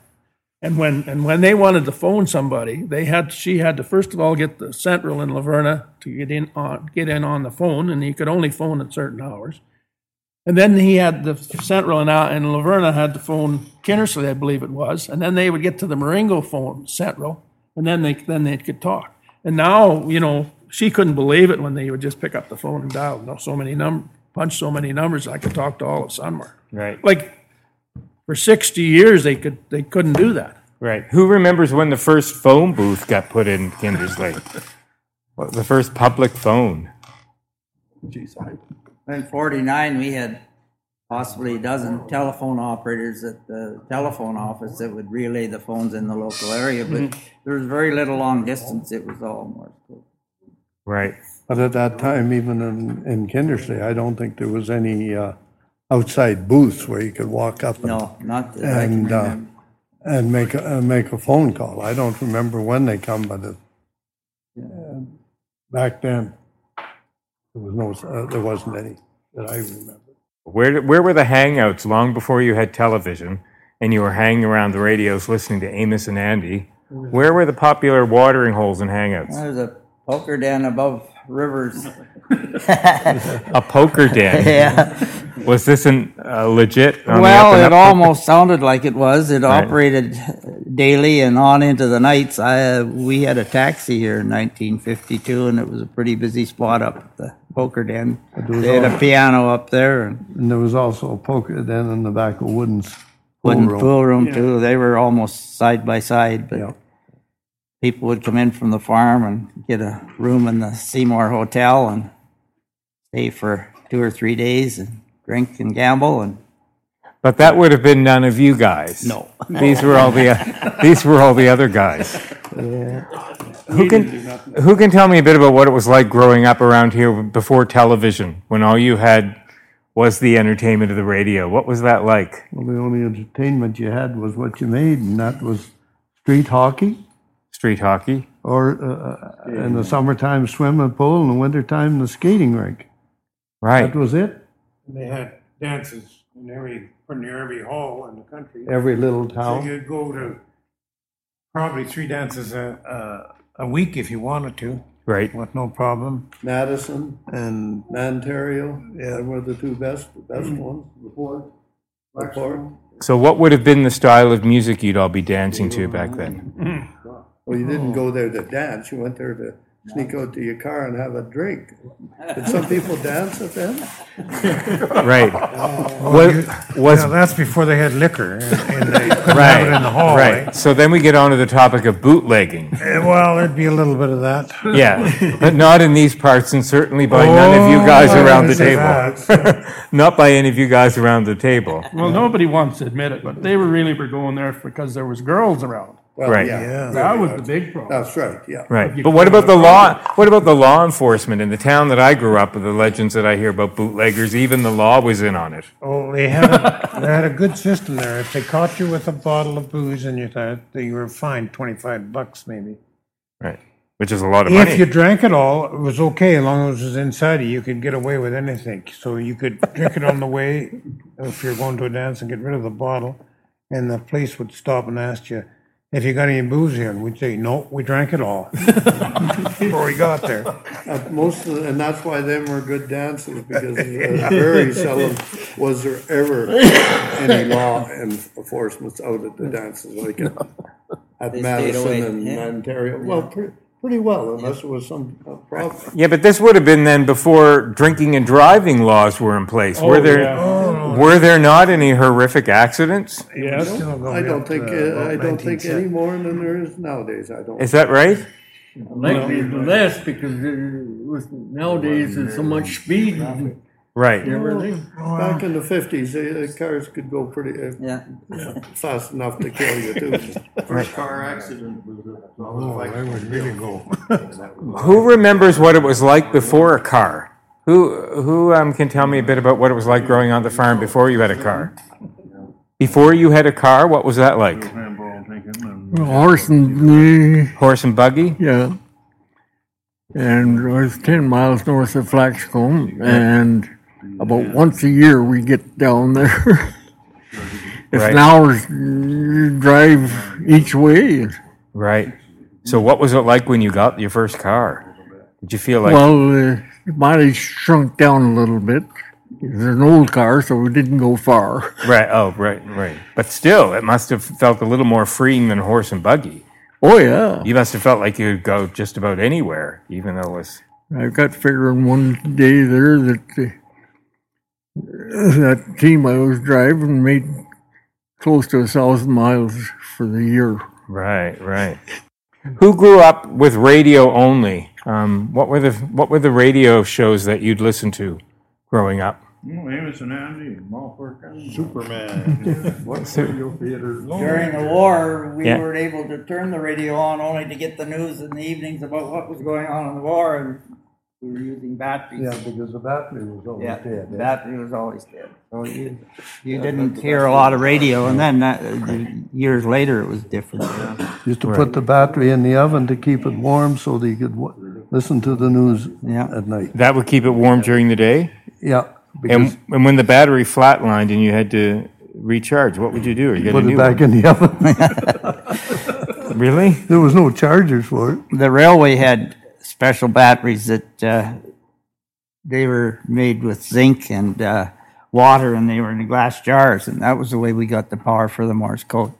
S13: And when and when they wanted to phone somebody, they had she had to first of all get the central in Loverna to get in on get in on the phone, and you could only phone at certain hours. And then he had the central in, in Loverna had to phone Kindersley, I believe it was, and then they would get to the Marengo phone central, and then they then they could talk. And now, you know, she couldn't believe it when they would just pick up the phone and dial so many num punch so many numbers. I could talk to all of Sunmar.
S1: Right.
S13: Like for sixty years, they could they couldn't do that.
S1: Right. Who remembers when the first phone booth got put in Kindersley? What, the first public phone.
S13: Jeez, I,
S3: In '49, we had possibly a dozen telephone operators at the telephone office that would relay the phones in the local area, but there was very little long distance. It was all Morse code.
S1: Right.
S2: But at that time, even in, in Kindersley, I don't think there was any uh, outside booths where you could walk up and,
S3: No, not that I can
S2: and, uh,
S3: remember.
S2: and make a, uh, make a phone call. I don't remember when they come, but it, uh, back then there was no uh, there wasn't any that I remember.
S1: Where where were the hangouts long before you had television and you were hanging around the radios listening to Amos and Andy? Where were the popular watering holes and hangouts?
S3: There's a poker den above Rivers.
S1: A poker den.
S3: yeah.
S1: Was this an uh, legit? on
S3: Well, it almost sounded like it was. It
S1: Right.
S3: operated daily and on into the nights. I, uh, we had a taxi here in 1952, and it was a pretty busy spot up at the poker den. They had
S2: all-
S3: a piano up there and
S2: And there was also a poker den in the back of Wooden's pool
S3: wooden
S2: room.
S3: pool room too. They were almost side by side, but
S2: Yeah.
S3: people would come in from the farm and get a room in the Seymour Hotel and stay for two or three days and drink and gamble and
S1: But that would have been none of you guys.
S3: No.
S1: These were all the these were all the other guys. Who can who can tell me a bit about what it was like growing up around here before television, when all you had was the entertainment of the radio? What was that like?
S2: Well, the only entertainment you had was what you made, and that was street hockey,
S1: Street hockey.
S2: or uh, in the summertime swimming pool, in the wintertime the skating rink.
S1: Right.
S2: That was it.
S10: They had dances in every, pretty near every hall in the country.
S2: Every little town.
S10: So you'd go to probably three dances a, a, a week if you wanted to,
S1: Right.
S10: with no problem.
S2: Madison and Mantario, yeah, were the two best, the best mm-hmm. ones before. Before.
S1: So what would have been the style of music you'd all be dancing to back then?
S2: Well, you didn't go there to dance. You went there to sneak out to your car and have a drink. Did some people dance at them?
S1: Right.
S10: Oh,
S1: Was,
S10: you-
S1: was
S10: yeah, that's before they had liquor, and, and they couldn't
S1: right.
S10: have it in the hallway.
S1: Right. So then we get on to the topic of bootlegging.
S10: Eh, Well, there'd be a little bit of that.
S1: Yeah, but not in these parts, and certainly by none of you guys
S10: Oh,
S1: around the
S10: didn't say
S1: table. not by any of you guys around the table.
S13: well, nobody wants to admit it, but they were really were going there because there was girls around.
S2: Well,
S1: Right.
S2: yeah.
S13: That was the big problem.
S2: That's right, yeah.
S1: Right. But what about the law? What about the law enforcement in the town that I grew up with? The legends that I hear about bootleggers, even the law was in on it.
S10: Oh, they had, a- they had a good system there. If they caught you with a bottle of booze and you thought that you were fined twenty-five bucks maybe.
S1: Right. Which is a lot of money.
S10: If you drank it all, it was okay, as long as it was inside you, you could get away with anything. So you could drink it on the way, if you're going to a dance and get rid of the bottle, and the police would stop and ask you, if you got any booze here, and we'd say, no, we drank it all. Before we got there.
S2: Uh, Most of, the- and that's why them were good dancers, because uh, very seldom was there ever any law enforcement out at the dances like at- at
S3: They stayed away,
S2: Madison and
S3: yeah.
S2: Mantario. Well, pretty, pretty well, unless there was some uh, problem.
S1: Yeah, but this would have been then before drinking and driving laws were in place. were
S13: Oh,
S1: there
S13: yeah.
S1: Were there not any horrific accidents?
S13: Yes.
S2: I don't think, uh, I don't think any more than there is nowadays, I don't.
S1: Is that right?
S9: Likely less because uh, with nowadays there's so much speed and
S1: Right.
S9: everything.
S2: Back in the fifties, uh, cars could go pretty, uh,
S3: Yeah.
S2: fast enough to kill you too.
S12: First car accident was a.
S10: Oh, I would really go.
S1: Who remembers what it was like before a car? Who who um, can tell me a bit about what it was like growing on the farm before you had a car? Before you had a car, what was that like?
S9: Horse and,
S1: Horse and buggy?
S9: yeah. And I was ten miles north of Flaxcombe and about once a year we get down there. It's
S1: Right.
S9: an hour's drive each way.
S1: Right. So what was it like when you got your first car? Did you feel like
S9: Well, uh, mileage shrunk down a little bit. It was an old car, so we didn't go far.
S1: right? Oh, right, right. But still, it must have felt a little more freeing than horse and buggy.
S9: Oh yeah,
S1: You must have felt like you could go just about anywhere, even though it was.
S9: I got figuring one day there that uh, that team I was driving made close to a thousand miles for the year.
S1: Right, right. Who grew up with radio only? Um, what were the what were the radio shows that you'd listen to growing up?
S5: Amos and Andy, Malford,
S7: Superman.
S8: What radio theater?
S3: During the war, we
S1: Yeah.
S3: were able to turn the radio on only to get the news in the evenings about what was going on in the war, and we were using batteries.
S7: Yeah, because the battery was always
S3: Yeah,
S7: dead.
S3: the battery was always dead. So you, you didn't hear a lot of radio, and then that, years later it was different.
S7: Used to put the battery in the oven to keep it warm so that you could wa- listen to the news
S3: Yeah.
S7: at night.
S1: That would keep it warm during the day.
S7: Yeah,
S1: And and when the battery flatlined and you had to recharge, what would you do? Or you get a
S7: put it back
S1: one?
S7: in the oven.
S1: Really?
S7: There was no chargers for it.
S3: The railway had special batteries that uh, they were made with zinc and uh, water, and they were in glass jars, and that was the way we got the power for the Morse code.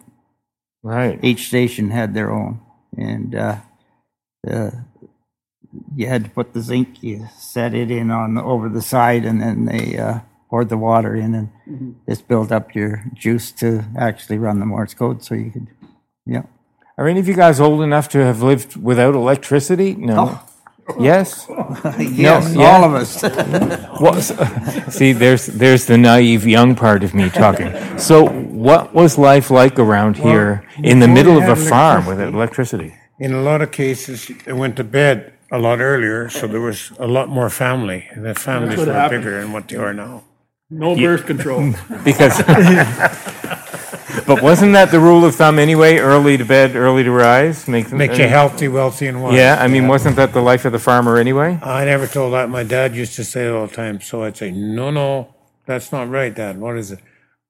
S1: Right.
S3: Each station had their own, and uh, uh, you had to put the zinc. You set it in on over the side, and then they uh, poured the water in, and this built up your juice to actually run the Morse code, so you could, yeah.
S1: Are any of you guys old enough to have lived without electricity? No. Yes.
S3: Yes,
S1: yeah.
S3: all of us.
S1: Well, s- see, there's there's the naive young part of me talking. So, what was life like around here in the middle of a farm without electricity?
S10: In a lot of cases, they went to bed a lot earlier, so there was a lot more family. The families were
S13: happened.
S10: bigger than what they are now.
S13: No birth control.
S1: Because, but wasn't that the rule of thumb anyway? Early to bed, early to rise, make
S10: Makes you healthy, wealthy, and wise.
S1: Yeah, I mean, wasn't that the life of the farmer anyway?
S10: I never told that. My dad used to say it all the time. So I'd say, no, no, that's not right, Dad. What is it?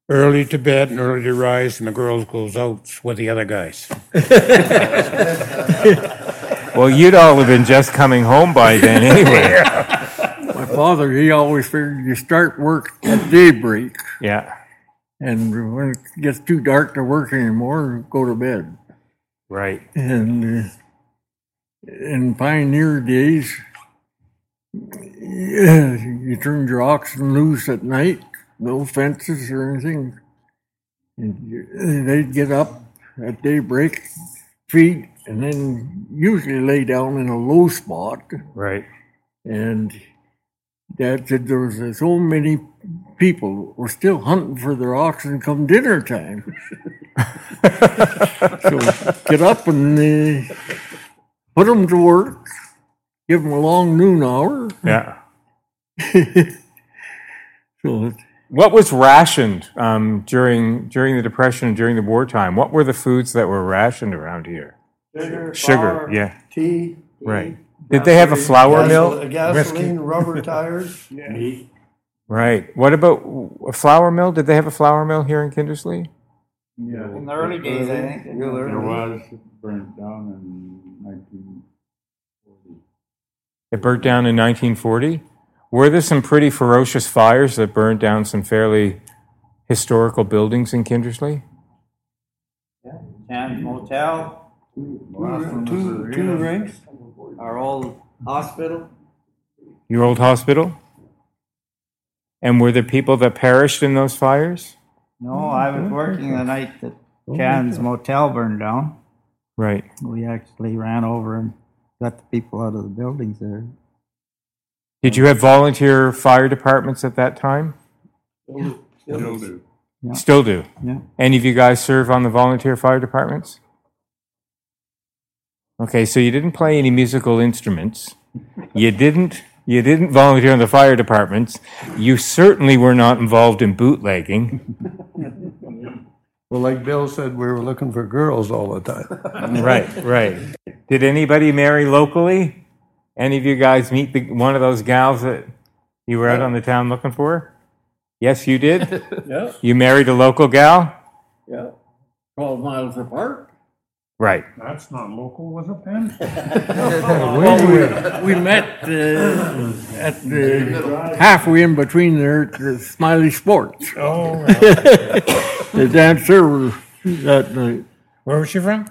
S10: Early to bed and early to rise, and the girls goes out with the other guys.
S1: Well, you'd all have been just coming home by then anyway.
S9: My father, he always figured you start work at daybreak,
S1: Yeah,
S9: and when it gets too dark to work anymore, go to bed.
S1: right.
S9: And uh, in pioneer days, yeah, you turned your oxen loose at night, no fences or anything. And you- they'd get up at daybreak, feed, and then usually lay down in a low spot.
S1: Right.
S9: And Dad said there was uh, so many people were still hunting for their oxen come dinner time. so get up and uh, put them to work, give them a long noon hour.
S1: Yeah.
S9: So
S1: What was rationed um, during during the depression and during the wartime? What were the foods that were rationed around here?
S2: Sugar,
S1: Sugar,
S2: flour,
S1: yeah.
S2: tea,
S1: Right. Did they have a flour mill?
S2: Gasoline, rubber tires. Meat.
S1: Right. What about a flour mill? Did they have a flour mill here in Kindersley? Yeah.
S3: In the early days, I think.
S12: There was burnt down in nineteen forty.
S1: It burnt down in 1940. Were there some pretty ferocious fires that burned down some fairly historical buildings in Kindersley?
S3: Chan's Motel,
S2: Two, two rings.
S3: our old hospital.
S1: Your old hospital? And were there people that perished in those fires?
S3: No, I was oh, working the night that Chan's Motel burned down.
S1: Right.
S3: We actually ran over and got the people out of the buildings there.
S1: Did you have volunteer fire departments at that time?
S12: Still do.
S3: Yeah.
S1: Still do.
S3: Yeah.
S1: Any of you guys serve on the volunteer fire departments? Okay, so you didn't play any musical instruments. You didn't you didn't volunteer in the fire departments. You certainly were not involved in bootlegging.
S2: Well, like Bill said, we were looking for girls all the time.
S1: right, right. Did anybody marry locally? Any of you guys meet the, one of those gals that you were out on the town looking for? Yes, you did.
S9: yeah,
S1: You married a local gal?
S9: yeah, twelve miles apart.
S1: Right.
S8: That's not local with a pen.
S9: Well, we, we met uh, at the halfway in between there at the Smiley Sports.
S8: Oh,
S9: The dancer that night.
S10: Where was she from?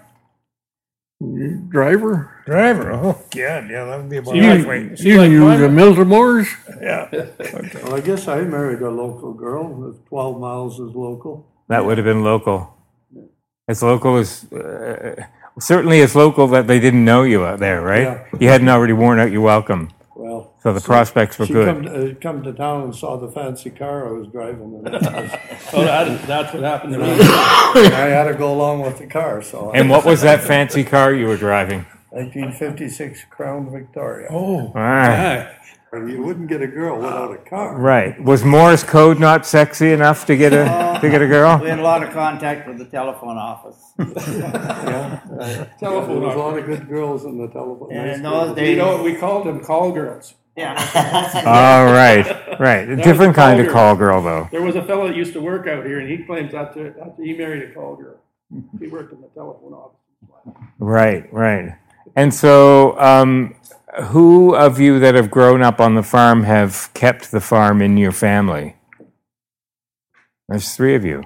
S9: Driver.
S10: Driver. Oh, God. Yeah, that would be about
S9: You,
S10: halfway.
S9: you knew the Miltimores?
S10: Yeah.
S2: Well, I guess I married a local girl. If Twelve miles is local.
S1: That would have been local. As local as, uh, certainly as local that they didn't know you out there, right?
S2: Yeah.
S1: You hadn't already worn out your welcome.
S2: Well,
S1: So the prospects were
S2: she
S1: good.
S2: come to, uh, come to town and saw the fancy car I was driving, and I
S13: Oh, that, that's what happened to me.
S2: I had to go along with the car. So
S1: And what was that fancy car you were driving?
S2: 1956 Crown Victoria.
S10: Oh,
S2: And you wouldn't get a girl without a car.
S1: right. Was Morse code not sexy enough to get a to get a girl?
S3: We had a lot of contact with the telephone office.
S2: Yeah, uh,
S13: Telephone
S2: There was a lot of good girls in the telephone.
S3: And
S2: nice
S3: in
S2: girls.
S3: those
S13: You know, we called them call girls.
S3: yeah.
S1: All right, right. A different
S13: a
S1: kind of
S13: call
S1: call girl, though.
S13: There was a fellow that used to work out here, and he claims that that he married a call girl. He worked in the telephone office.
S1: Right, right. And so, um, who of you that have grown up on the farm have kept the farm in your family? There's three of you.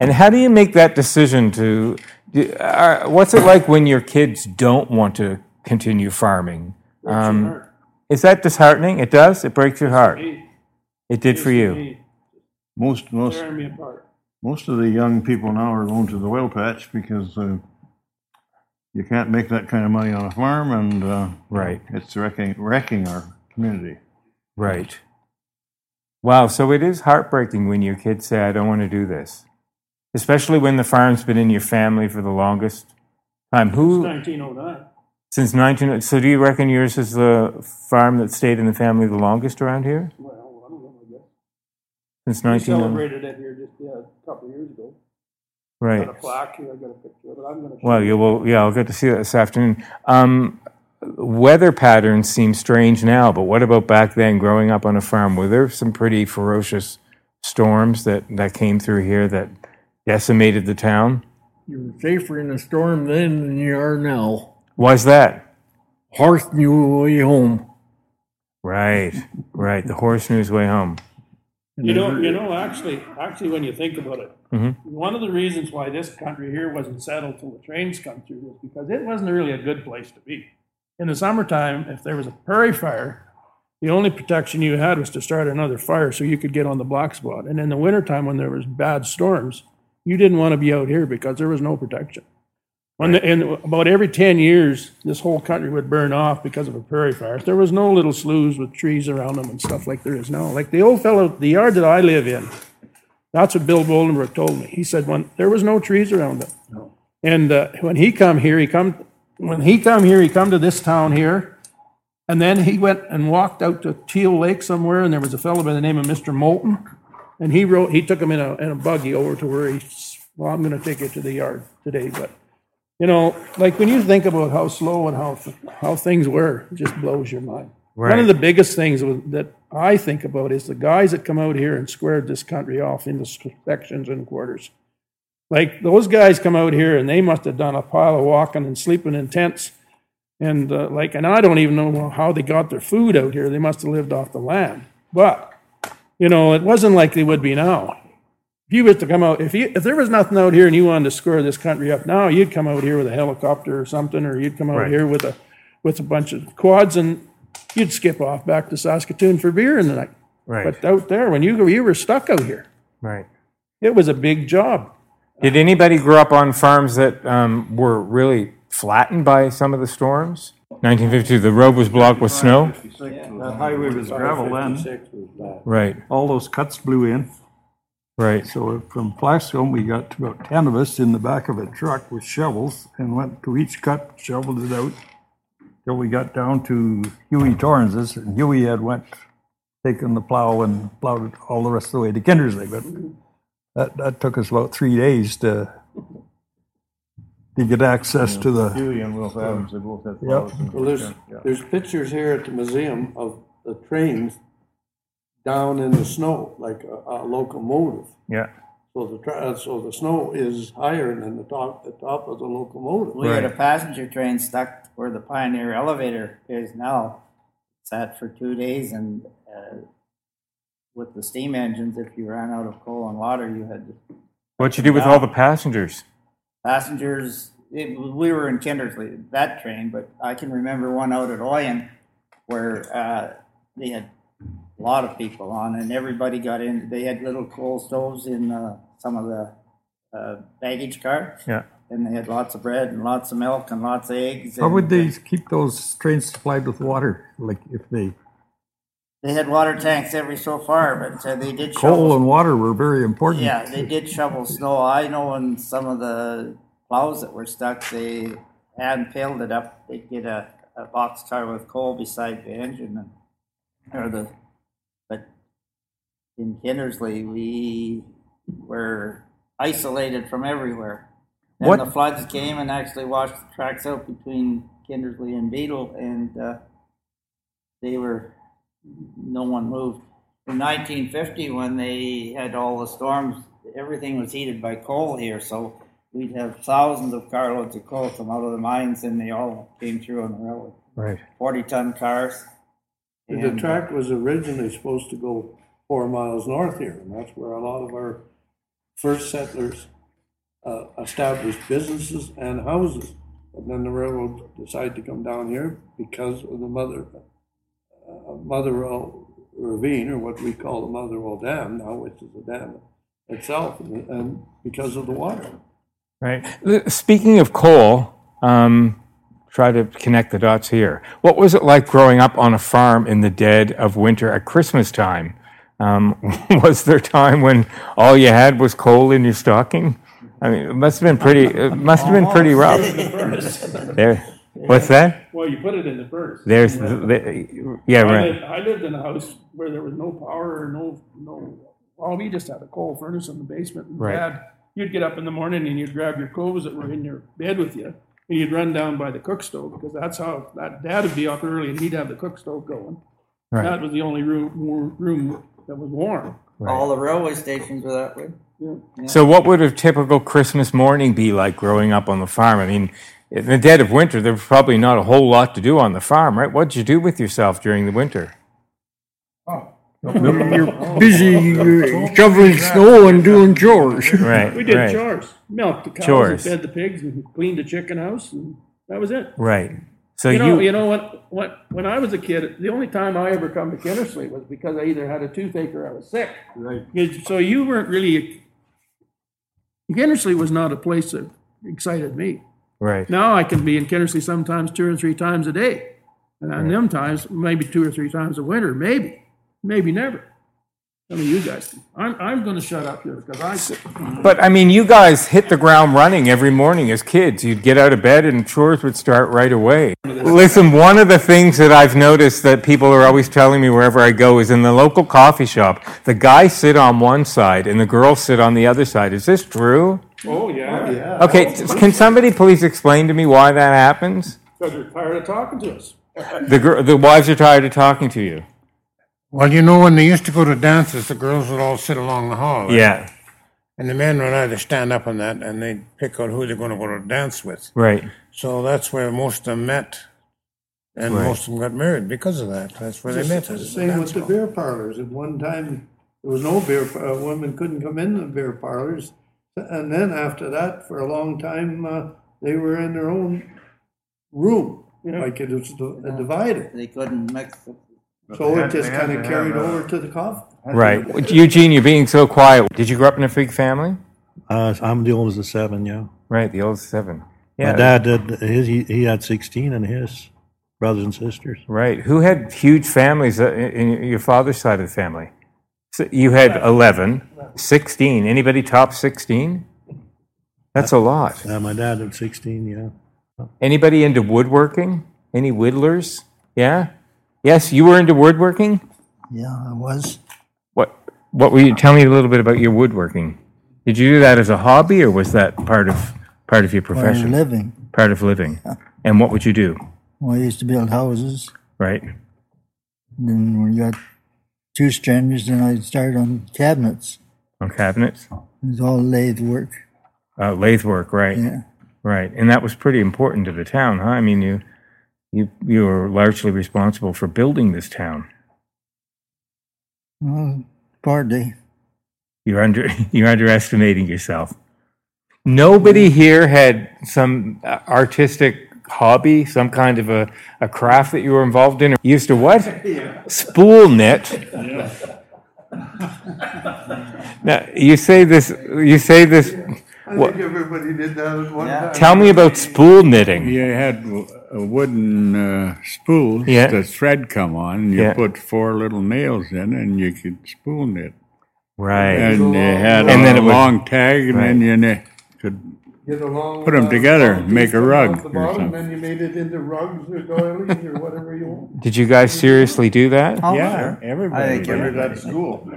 S1: And how do you make that decision to? do- uh, What's it like when your kids don't want to continue farming? Um, is that disheartening? It does. It breaks your heart. It did for you.
S5: Most, most,
S13: Tearing me apart.
S5: most of the young people now are going to the oil patch because uh, you can't make that kind of money on a farm, and uh,
S1: Right.
S5: it's wrecking, wrecking our community.
S1: Right. Wow. So it is heartbreaking when your kids say, "I don't want to do this," especially when the farm's been in your family for the longest time. Who?
S13: 1909.
S1: Since 19. So do you reckon yours is the farm that stayed in the family the longest around here?
S13: Well, I don't know, I guess.
S1: Since
S13: We celebrated it here just yeah, a couple of years ago.
S1: Right.
S13: Got a plaque here, I got a picture of it. I'm gonna. show
S1: Well, you will. Yeah, I'll get to see that this afternoon. Um, weather patterns seem strange now, but what about back then, growing up on a farm? Were there some pretty ferocious storms that that came through here that decimated the town?
S9: You were safer in a storm then than you are now.
S1: Why's that
S9: Horse knew his way home.
S1: right? Right. The horse knew his way home.
S13: You know, you know, actually, actually, when you think about it,
S1: Mhm.
S13: one of the reasons why this country here wasn't settled till the trains come through was because it wasn't really a good place to be. In the summertime, if there was a prairie fire, the only protection you had was to start another fire so you could get on the black spot. And in the wintertime, when there was bad storms, you didn't want to be out here because there was no protection. When the, and about every 10 years, this whole country would burn off because of a prairie fire. There was no little sloughs with trees around them and stuff like there is now. Like the old fellow, the yard that I live in, That's what Bill Boldenbrook told me. He said when there was no trees around them. And uh, when he come here, he come when he come here, he come to this town here, and then he went and walked out to Teal Lake somewhere, and there was a fellow by the name of Mr. Moulton, and he wrote he took him in a in a buggy over to where he's well, I'm going to take you to the yard today, but you know, like when you think about how slow and how how things were, it just blows your mind. One of the biggest things that I think about is the guys that come out here and squared this country off into sections and quarters. Like those guys come out here and they must have done a pile of walking and sleeping in tents. And uh, like, and I don't even know how they got their food out here. They must have lived off the land. But, you know, it wasn't like they would be now. If you was to come out, if you, if there was nothing out here and you wanted to square this country up now, you'd come out here with a helicopter or something, or you'd come out
S1: Right.
S13: here with a, with a bunch of quads and you'd skip off back to Saskatoon for beer in the night.
S1: Right.
S13: But out there, when you, you were stuck out here,
S1: Right.
S13: it was a big job.
S1: Did anybody grow up on farms that um, were really flattened by some of the storms? 1952, the road was blocked with snow?
S8: That highway was gravel then.
S1: Right,
S8: All those cuts blew in.
S1: Right.
S8: So from Blackstone, we got about ten of us in the back of a truck with shovels and went to each cut, shoveled it out. Till we got down to Huey Torrance's, and Huey had went, taken the plow and plowed it all the rest of the way to Kindersley, but that, that took us about three days to, to get access to the,
S5: Huey and Will Adams, they both had
S8: Yep.
S5: plows. and-
S9: Well, there's, there's pictures here at the museum of the trains down in the snow, like a, a locomotive.
S1: Yeah.
S9: So the, tra- so the snow is higher than the top, the top of the locomotive.
S3: We had a passenger train stuck where the Pioneer elevator is now. Sat for two days and uh, with the steam engines, if you ran out of coal and water, you had to
S1: What'd you do with all the passengers?
S3: passengers. It, we were in Kindersley, that train, but I can remember one out at Oyen where uh, they had a lot of people on, and everybody got in. They had little coal stoves in uh, some of the uh, baggage car,
S1: Yeah.
S3: and they had lots of bread and lots of milk and lots of eggs.
S8: how
S3: and,
S8: would they
S3: uh,
S8: keep those trains supplied with water? Like if they,
S3: They had water tanks every so far, but uh, they did
S8: coal
S3: shovel.
S8: and water were very important.
S3: Yeah, they did shovel snow. I know in some of the plows that were stuck, they hand filled it up. They'd get a, a box car with coal beside the engine and or the in Kindersley we were isolated from everywhere. Then
S1: What-
S3: the floods came and actually washed the tracks out between Kindersley and Beadle and uh, they were no one moved. In 1950, when they had all the storms, everything was heated by coal here, so we'd have thousands of carloads of coal come out of the mines, and they all came through on the railroad.
S1: Right.
S3: 40 ton cars.
S9: The
S3: And, uh,
S9: track was originally supposed to go four miles north here, and that's where a lot of our first settlers uh, established businesses and houses. And then the railroad decided to come down here because of the Mother, uh, Motherwell Ravine, or what we call the Motherwell Dam now, which is the dam itself, and- and because of the water.
S1: Right. Speaking of coal, um, try to connect the dots here. What was it like growing up on a farm in the dead of winter at Christmas time? Um, was there a time when all you had was coal in your stocking? I mean, it must have been pretty. It must have been pretty rough. There. What's that?
S13: Well, you put it in the furnace.
S1: There's the, the yeah
S13: I
S1: right.
S13: lived, I lived in a house where there was no power or no, no, well, we just had a coal furnace in the basement. And
S1: Right.
S13: Dad, you'd get up in the morning and you'd grab your clothes that were in your bed with you, and you'd run down by the cook stove, because that's how, that, Dad would be up early and he'd have the cook stove going.
S1: Right.
S13: That was the only room, room that was warm.
S3: all the railway stations were that way.
S1: So, what would a typical Christmas morning be like growing up on the farm? I mean, in the dead of winter, there was probably not a whole lot to do on the farm, right? What'd you do with yourself during the winter?
S9: Oh, you're busy uh, shoveling snow and doing chores.
S1: Right.
S13: We did
S1: right,
S13: chores, milked the cows
S1: Chores.
S13: and fed the pigs and cleaned the chicken house, and that was it.
S1: Right. So
S13: You
S1: you,
S13: know, you know what, what, when I was a kid, the only time I ever come to Kindersley was because I either had a toothache or I was sick.
S8: Right.
S13: So you weren't really, Kindersley was not a place that excited me.
S1: right.
S13: Now I can be in Kindersley sometimes two or three times a day. And on them times, maybe two or three times a winter, maybe, maybe never. Some of you guys. I'm, I'm gonna shut up here because I,
S1: But I mean, you guys hit the ground running every morning as kids. You'd get out of bed and chores would start right away. Listen, one of the things that I've noticed that people are always telling me wherever I go is in the local coffee shop, the guys sit on one side and the girls sit on the other side. Is this true?
S13: oh, yeah. Oh, yeah.
S1: Okay, t- can somebody please explain to me why that happens?
S13: Because you're tired of talking to us.
S1: The gir- the wives are tired of talking to you.
S10: Well, you know, when they used to go to dances, the girls would all sit along the hall. right?
S1: Yeah,
S10: And the men would either stand up on that and they'd pick out who they're going to go to dance with.
S1: right.
S10: So that's where most of them met. And
S1: Right.
S10: most of them got married because of that. That's where they met. at the
S2: Same
S10: dance
S2: with the
S10: hall.
S2: beer parlors. At one time, there was no beer, uh, women couldn't come in the beer parlors. And then after that, for a long time, uh, they were in their own room, like it was di- divided.
S3: They couldn't mix. It.
S2: So
S5: They
S2: it
S5: had-
S2: just
S5: they had
S2: kind
S5: to
S2: of
S5: have
S2: carried
S5: a-
S2: over to the coffee.
S1: Right. Eugene, you're being so quiet. Did you grow up in a big family?
S7: Uh, I'm the oldest of seven, yeah.
S1: Right, the oldest seven.
S7: My dad did his, he, he had 16 and his brothers and sisters.
S1: Right. Who had huge families uh, in in your father's side of the family? So you had 11, 16. Anybody top 16? That's a lot.
S7: Uh, my dad had 16, yeah.
S1: Anybody into woodworking? Any whittlers? Yeah? Yes, you were into woodworking?
S11: Yeah, I was.
S1: What what were you tell me a little bit about your woodworking? Did you do that as a hobby or was that part of part of your
S11: For a
S1: profession?
S11: living.
S1: Part of living. And what would you do?
S11: Well, I used to build houses.
S1: Right?
S11: Then when you got two strangers, then I started on cabinets.
S1: On cabinets?
S11: It was all lathe work.
S1: Uh, lathe work, right?
S11: Yeah.
S1: Right, and that was pretty important to the town, huh? I mean, you you you were largely responsible for building this town.
S11: Well, partly.
S1: You're under you're underestimating yourself. Nobody here had some uh, artistic hobby, some kind of a, a craft that you were involved in. You used to what? Spool knit. Now you say this. You say this.
S2: I
S1: What,
S2: think everybody did that at one time.
S1: tell me about spool knitting.
S14: You had a wooden uh, spool,
S1: Yeah.
S14: the thread come on, and you
S1: Yeah.
S14: put four little nails in, and you could spool knit.
S1: Right.
S14: And you had
S1: And
S14: a
S1: then it would-
S14: long tag, and then you kn- could
S2: Get a long,
S14: Put 'em
S2: uh,
S14: together,
S2: long
S14: make a rug
S2: the
S14: or something.
S2: Then you made it into rugs or doilies or whatever you want.
S1: Did you guys seriously do that?
S3: Oh,
S14: yeah,
S3: sure.
S14: everybody
S3: I think
S14: did
S3: everybody-
S14: it at school.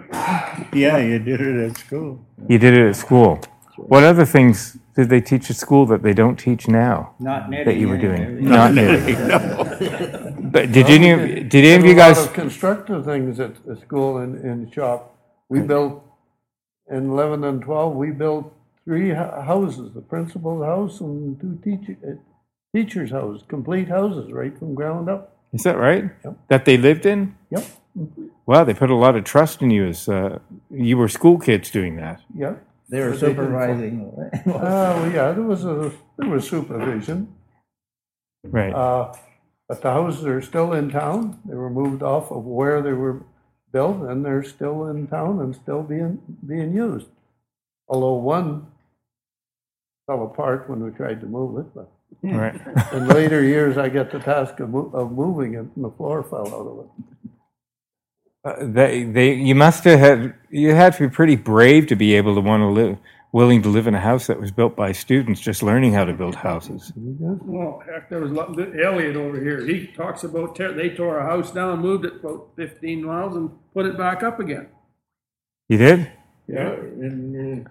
S14: Yeah, you did it at school.
S1: You did it at school. What other things did they teach at school that they don't teach now?
S3: Not knitting.
S1: That you were
S3: anyway.
S1: doing? Not knitting. But did any, of- did any of you
S2: Did a lot
S1: guys,
S2: of constructive things at the school and in the shop. We built, in eleven and twelve, we built three hou- houses, the principal's house and two teacher, uh, teacher's house, complete houses, right from ground up.
S1: is that right?
S2: Yep.
S1: That they lived in?
S2: Yep,
S1: Wow, they put a lot of trust in you as, uh, you were school kids doing that.
S2: yeah.
S3: They were
S2: But
S3: supervising.
S2: Oh, well, yeah, there was a, there was supervision.
S1: Right.
S2: Uh, But the houses are still in town. They were moved off of where they were built and they're still in town and still being, being used. Although one fell apart when we tried to move it, but
S1: Right.
S2: in later years, I get the task of, mo- of moving it and the floor fell out of it.
S1: Uh, They, they, you must have had, you had to be pretty brave to be able to want to live, willing to live in a house that was built by students just learning how to build houses.
S13: Well, heck, there was lo- Elliot over here. He talks about tear, they tore a house down, moved it about fifteen miles and put it back up again.
S1: You did?
S9: Yeah, and uh,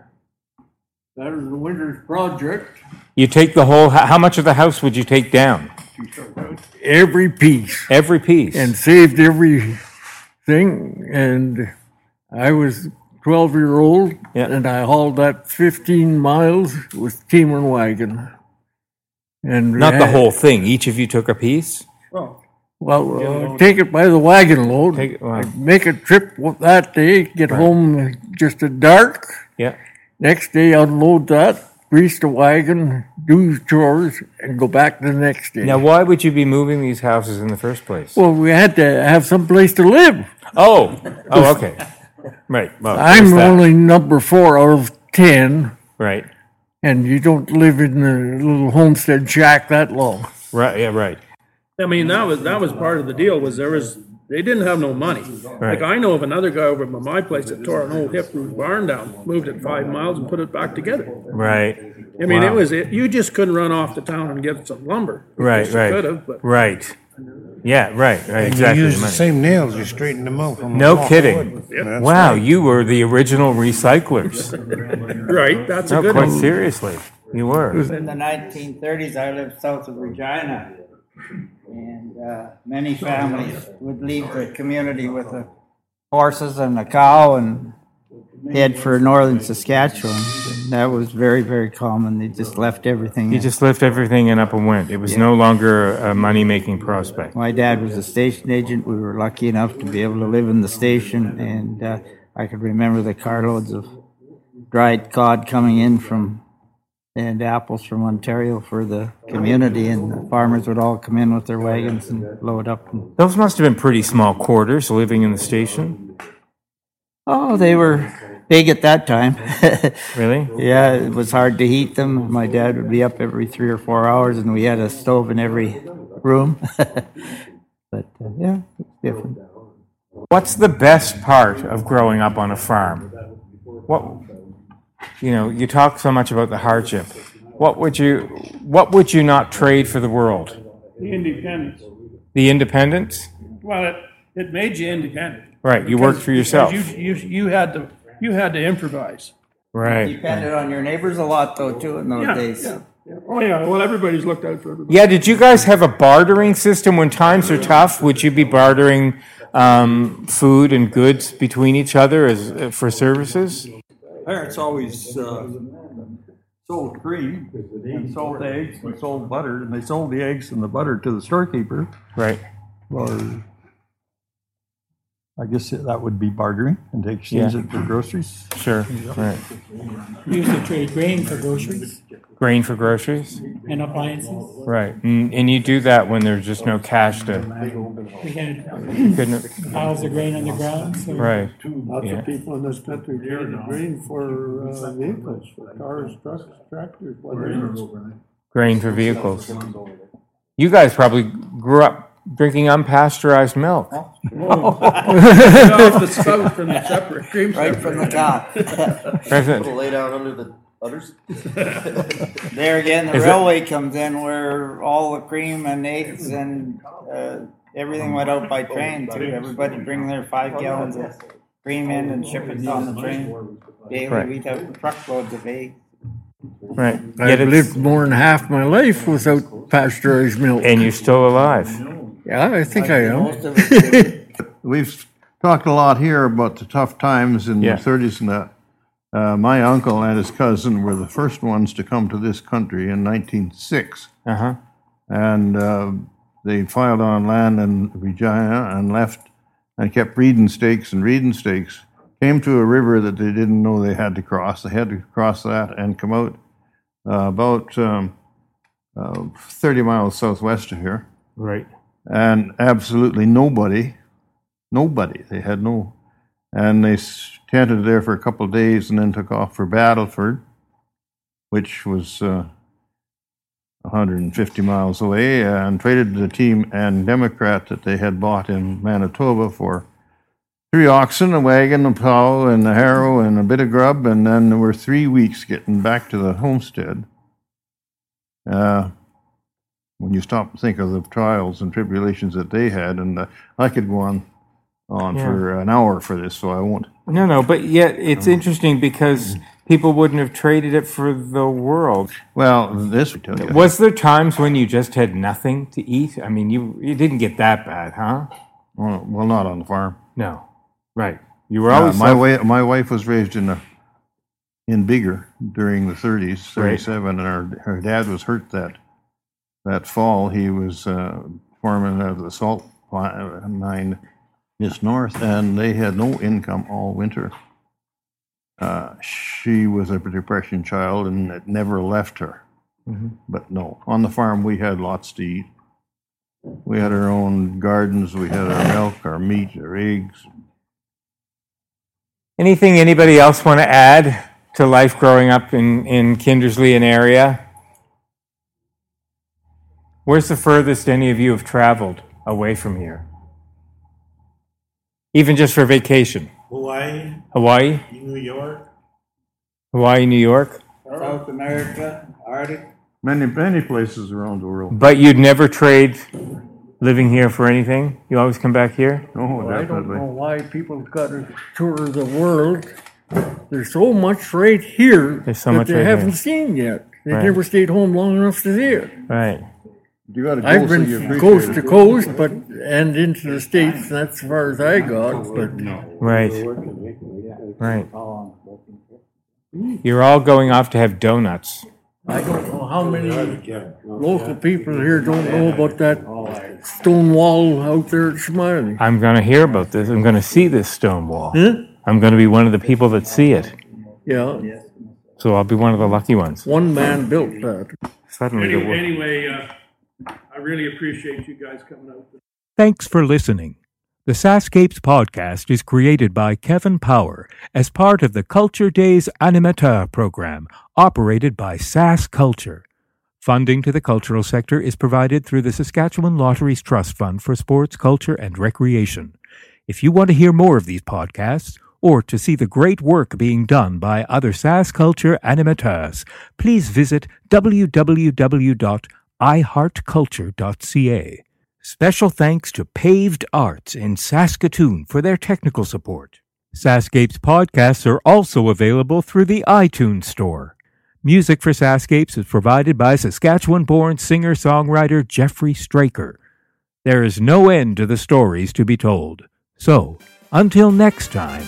S9: that was the winter's project.
S1: You take the whole, how how much of the house would you take down?
S9: Every piece.
S1: Every piece?
S9: And saved everything. And I was 12 year old and I hauled that 15 miles with team and wagon. And we
S1: Not the
S9: had-
S1: whole thing. Each of you took a piece?
S13: Well,
S9: Well, uh, take it by the wagon load.
S1: Take it- wow.
S9: Make a trip that day, get home just at dark.
S1: Yeah.
S9: Next day, unload that, grease the wagon, do chores, and go back to the next day.
S1: Now, why would you be moving these houses in the first place?
S9: well, we had to have some place to live.
S1: Oh, oh, okay. Right. Well,
S9: I'm
S1: there's that.
S9: only number four out of ten,
S1: Right.
S9: and you don't live in a little homestead shack that long.
S1: Right. Yeah, right.
S13: I mean, that was, that was part of the deal was there was They didn't have no money. Like I know of another guy over by my place that tore an old hip roof barn down, moved it five miles and put it back together.
S1: Right.
S13: I mean, it was, it, you just couldn't run off to town and get some lumber.
S1: Right,
S13: You
S1: right.
S13: Could have, but.
S1: Right. Yeah, right, right,
S10: And
S1: exactly.
S10: you use the
S1: money.
S10: same nails, you straighten them out. from
S1: No
S10: block
S1: kidding.
S10: wood. That's
S1: Wow,
S10: right.
S1: you were the original recyclers.
S13: Right, that's a
S1: No,
S13: good
S1: quite
S13: one.
S1: seriously, you were.
S3: In the 1930s, I lived south of Regina, and uh, many families would leave the community with the horses and a cow and head for northern Saskatchewan. That was very, very common. They just left everything.
S1: You just left everything and up and went. It was
S3: Yeah.
S1: no longer a money-making prospect.
S3: My dad was a station agent. We were lucky enough to be able to live in the station, and uh, I could remember the carloads of dried cod coming in from and apples from Ontario for the community, and the farmers would all come in with their wagons and load up. And,
S1: Those must have been pretty small quarters living in the station.
S3: oh, they were big at that time.
S1: Really?
S3: yeah, it was hard to heat them. My dad would be up every three or four hours, and we had a stove in every room. but uh, yeah, it's different.
S1: What's the best part of growing up on a farm? What you know, you talk so much about the hardship. What would you what would you not trade for the world?
S13: The independence.
S1: The independence?
S13: Well, it, it made you independent.
S1: Right, you worked for yourself.
S13: You, you, you had to, you had to improvise.
S1: Right.
S3: Depended on your neighbors a lot, though, too, in those
S13: Yeah,
S3: days.
S13: yeah, yeah. Oh, yeah, well, everybody's looked out for everybody.
S1: Yeah, did you guys have a bartering system when times are tough? Would you be bartering um, food and goods between each other as uh, for services?
S8: Parents always uh, sold cream and sold eggs and sold butter, and they sold the eggs and the butter to the storekeeper.
S1: Right.
S8: Or I guess that would be bartering and to exchange
S1: Yeah.
S8: it for groceries.
S1: Sure. Right.
S4: We used to trade grain for groceries
S1: Grain for groceries?
S4: and appliances.
S1: Right. And, and you do that when there's just no cash to.
S4: We had
S1: Couldn't,
S4: piles of grain on the ground. So
S1: right.
S2: Lots
S1: Yeah.
S2: of people in this country traded grain for uh, vehicles, for cars, trucks, tractors, whatever.
S1: Grain for vehicles. You guys probably grew up drinking unpasteurized milk.
S13: Off the spout from the separate cream
S3: Right from the top.
S1: President.
S3: Little laid out under the butters. There again, the
S1: Is it-
S3: railway comes in where all the cream and eggs and uh, everything went out by train too. Everybody bring their five gallons of cream in and ship it on the train. Daily,
S1: Right.
S3: we'd have truckloads of eggs.
S1: Right.
S9: I've
S1: it's-
S9: lived more than half my life without pasteurized milk.
S1: And you're still alive.
S9: Yeah, I think I am.
S3: Of it.
S5: We've talked a lot here about the tough times in
S1: Yeah.
S5: the 30s and that. Uh, my uncle and his cousin were the first ones to come to this country in 1906.
S1: Uh huh.
S5: And uh, they filed on land in Regina and left and kept reading stakes and reading stakes. Came to a river that they didn't know they had to cross. They had to cross that and come out uh, about um, uh, 30 miles southwest of here
S1: Right.
S5: And absolutely nobody, nobody. They had no, and they tented there for a couple of days and then took off for Battleford, which was uh, 150 miles away, and traded the team and Democrat that they had bought in Manitoba for three oxen, a wagon, a plow, and a harrow, and a bit of grub, and then there were three weeks getting back to the homestead. Uh, when you stop and think of the trials and tribulations that they had, and uh, I could go on on
S1: Yeah.
S5: for an hour for this, so I won't.
S1: No, no, but yet it's interesting because people wouldn't have traded it for the world.
S5: Well, this would tell you.
S1: Was there times when you just had nothing to eat? I mean, you you didn't get that bad, huh?
S5: Well, well, not on the farm.
S1: No, right. You were
S5: Uh,
S1: always
S5: my
S1: self-
S5: way. My wife was raised in a in Biggar during the 30s,
S1: Right.
S5: 37, and her her dad was hurt that that fall. He was uh, foreman of the salt mine just north, and they had no income all winter. Uh, she was a depression child, and it never left her.
S1: Mhm.
S5: But no, on the farm we had lots to eat. We had our own gardens. We had our milk, our meat, our eggs.
S1: Anything anybody else want to add to life growing up in, in Kindersley and area? Where's the furthest any of you have traveled away from here? Even just for vacation.
S7: Hawaii,
S1: Hawaii?
S7: New York,
S1: Hawaii, New York?
S7: South America, Arctic.
S5: Many, many places around the world.
S1: But you'd never trade living here for anything? You always come back here?
S5: Oh,
S9: I don't know why people got to tour the world. There's so much right here
S1: There's so
S9: that
S1: much
S9: they
S1: right
S9: haven't
S1: here.
S9: seen yet. They
S1: Right.
S9: never stayed home long enough to see it.
S1: Right.
S5: You gotta go
S9: I've
S5: so you
S9: been
S5: appreciate
S9: coast
S5: it.
S9: to coast, but and into the states. That's as far as I got. But
S1: Right. Right. You're all going off to have donuts.
S9: I don't know how many local people here don't know about that stone wall out there at Smiley.
S1: I'm going to hear about this. I'm going to see this stone wall.
S9: Huh?
S1: I'm going to be one of the people that see it.
S9: Yeah,
S1: So I'll be one of the lucky ones.
S9: one man built that.
S1: Suddenly the
S13: Anyway,
S1: world.
S13: anyway uh, I really appreciate you guys coming out.
S1: Thanks for listening. The Sascapes podcast is created by Kevin Power as part of the Culture Days Animateur program operated by SaskCulture. Funding to the cultural sector is provided through the Saskatchewan Lotteries Trust Fund for Sports, Culture, and Recreation. If you want to hear more of these podcasts, or to see the great work being done by other SaskCulture animateurs, please visit www.iheartculture.ca. Special thanks to Paved Arts in Saskatoon for their technical support. Sascapes podcasts are also available through the iTunes Store. Music for Sascapes is provided by Saskatchewan born singer songwriter Jeffrey Straker. There is no end to the stories to be told. So, until next time,